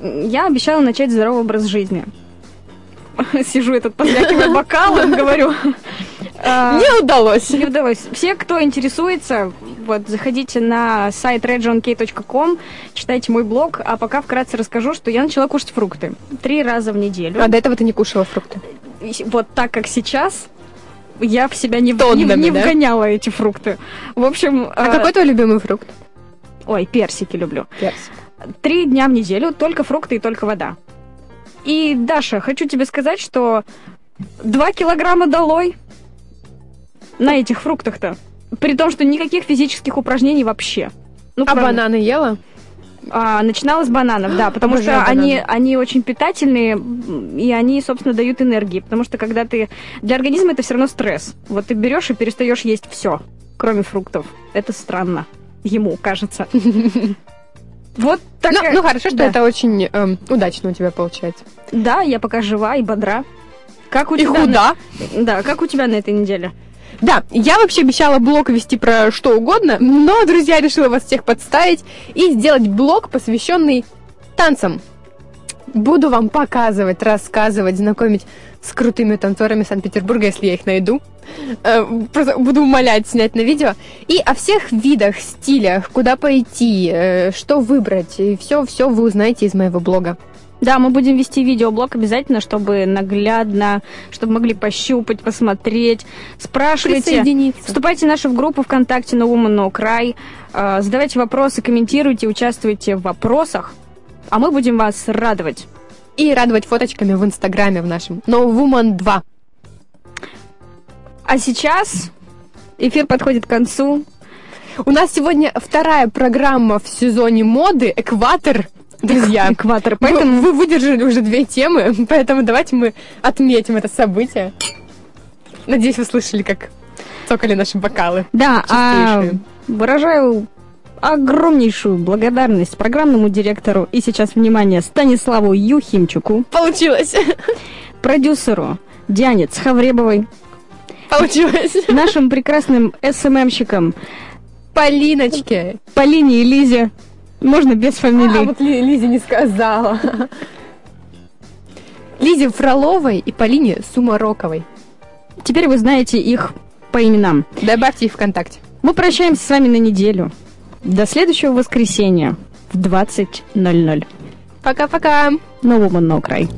Я обещала начать здоровый образ жизни. Сижу этот позвякиваю бокалом, говорю. Э, Не удалось. Не удалось. Все, кто интересуется, вот, заходите на сайт redjonkey.com, читайте мой блог, а пока вкратце расскажу, что я начала кушать фрукты. Три раза в неделю. А до этого ты не кушала фрукты? Вот так, как сейчас, я в себя не, в- не, Тоннами, не да? вгоняла эти фрукты. В общем... А э, какой твой любимый фрукт? Ой, персики люблю. Персик. Три дня в неделю, только фрукты и только вода. И, Даша, хочу тебе сказать, что два килограмма долой на этих фруктах-то. При том, что никаких физических упражнений вообще. Ну, А правда. бананы ела? А, начинала с бананов, да, потому Обожаю что они, бананы. они очень питательные, и они, собственно, дают энергии. Потому что когда ты... Для организма это все равно стресс. Вот ты берешь и перестаешь есть все, кроме фруктов. Это странно. Ему кажется. Вот Ну, такая... ну, хорошо, что Да. это очень эм, удачно у тебя получается. Да, я пока жива и бодра. Как у И тебя худа. На... Да, как у тебя на этой неделе? Да, я вообще обещала блог вести про что угодно, но, друзья, решила вас всех подставить и сделать блог, посвященный танцам. Буду вам показывать, рассказывать, знакомить с крутыми танцорами Санкт-Петербурга, если я их найду. Э, Просто буду умолять снять на видео. И о всех видах, стилях, куда пойти, э, что выбрать. И все-все вы узнаете из моего блога. Да, мы будем вести видеоблог обязательно, чтобы наглядно, чтобы могли пощупать, посмотреть, спрашивайте. Присоединиться. Вступайте в нашу группу ВКонтакте No Woman No Cry, э, задавайте вопросы, комментируйте, участвуйте в вопросах, а мы будем вас радовать. И радовать фоточками в Инстаграме в нашем. No Woman 2. А сейчас эфир подходит к концу. У нас сегодня вторая программа в сезоне моды «Экватор». Друзья, Экватор, поэтому поэтому вы выдержали уже две темы, поэтому давайте мы отметим это событие. Надеюсь, вы слышали, как цокали наши бокалы. Да, а выражаю огромнейшую благодарность программному директору и сейчас, внимание, Станиславу Юхимчуку, Получилось. продюсеру Диане Цхавребовой, Получилось. нашим прекрасным СММщикам Полиночке. Полине и Лизе, можно без А, фамилий. вот Ли- Лизе не сказала. Лизе Фроловой и Полине Сумароковой. Теперь вы знаете их по именам. Добавьте их ВКонтакте. Мы прощаемся с вами на неделю. До следующего воскресенья в 20.00. Пока-пока. На Woman No Cry.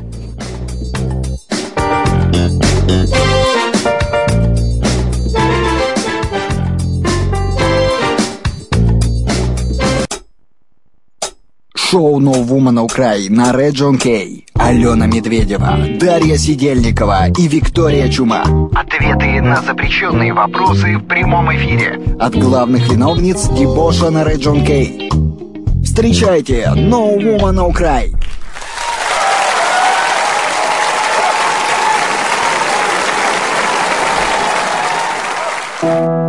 Шоу No Woman No Cry на John Кей. Алена Медведева, Дарья Сидельникова и Виктория Чума. Ответы на запрещенные вопросы в прямом эфире. От главных виновниц дебоша на John Кей. Встречайте No Woman No Cry. Thank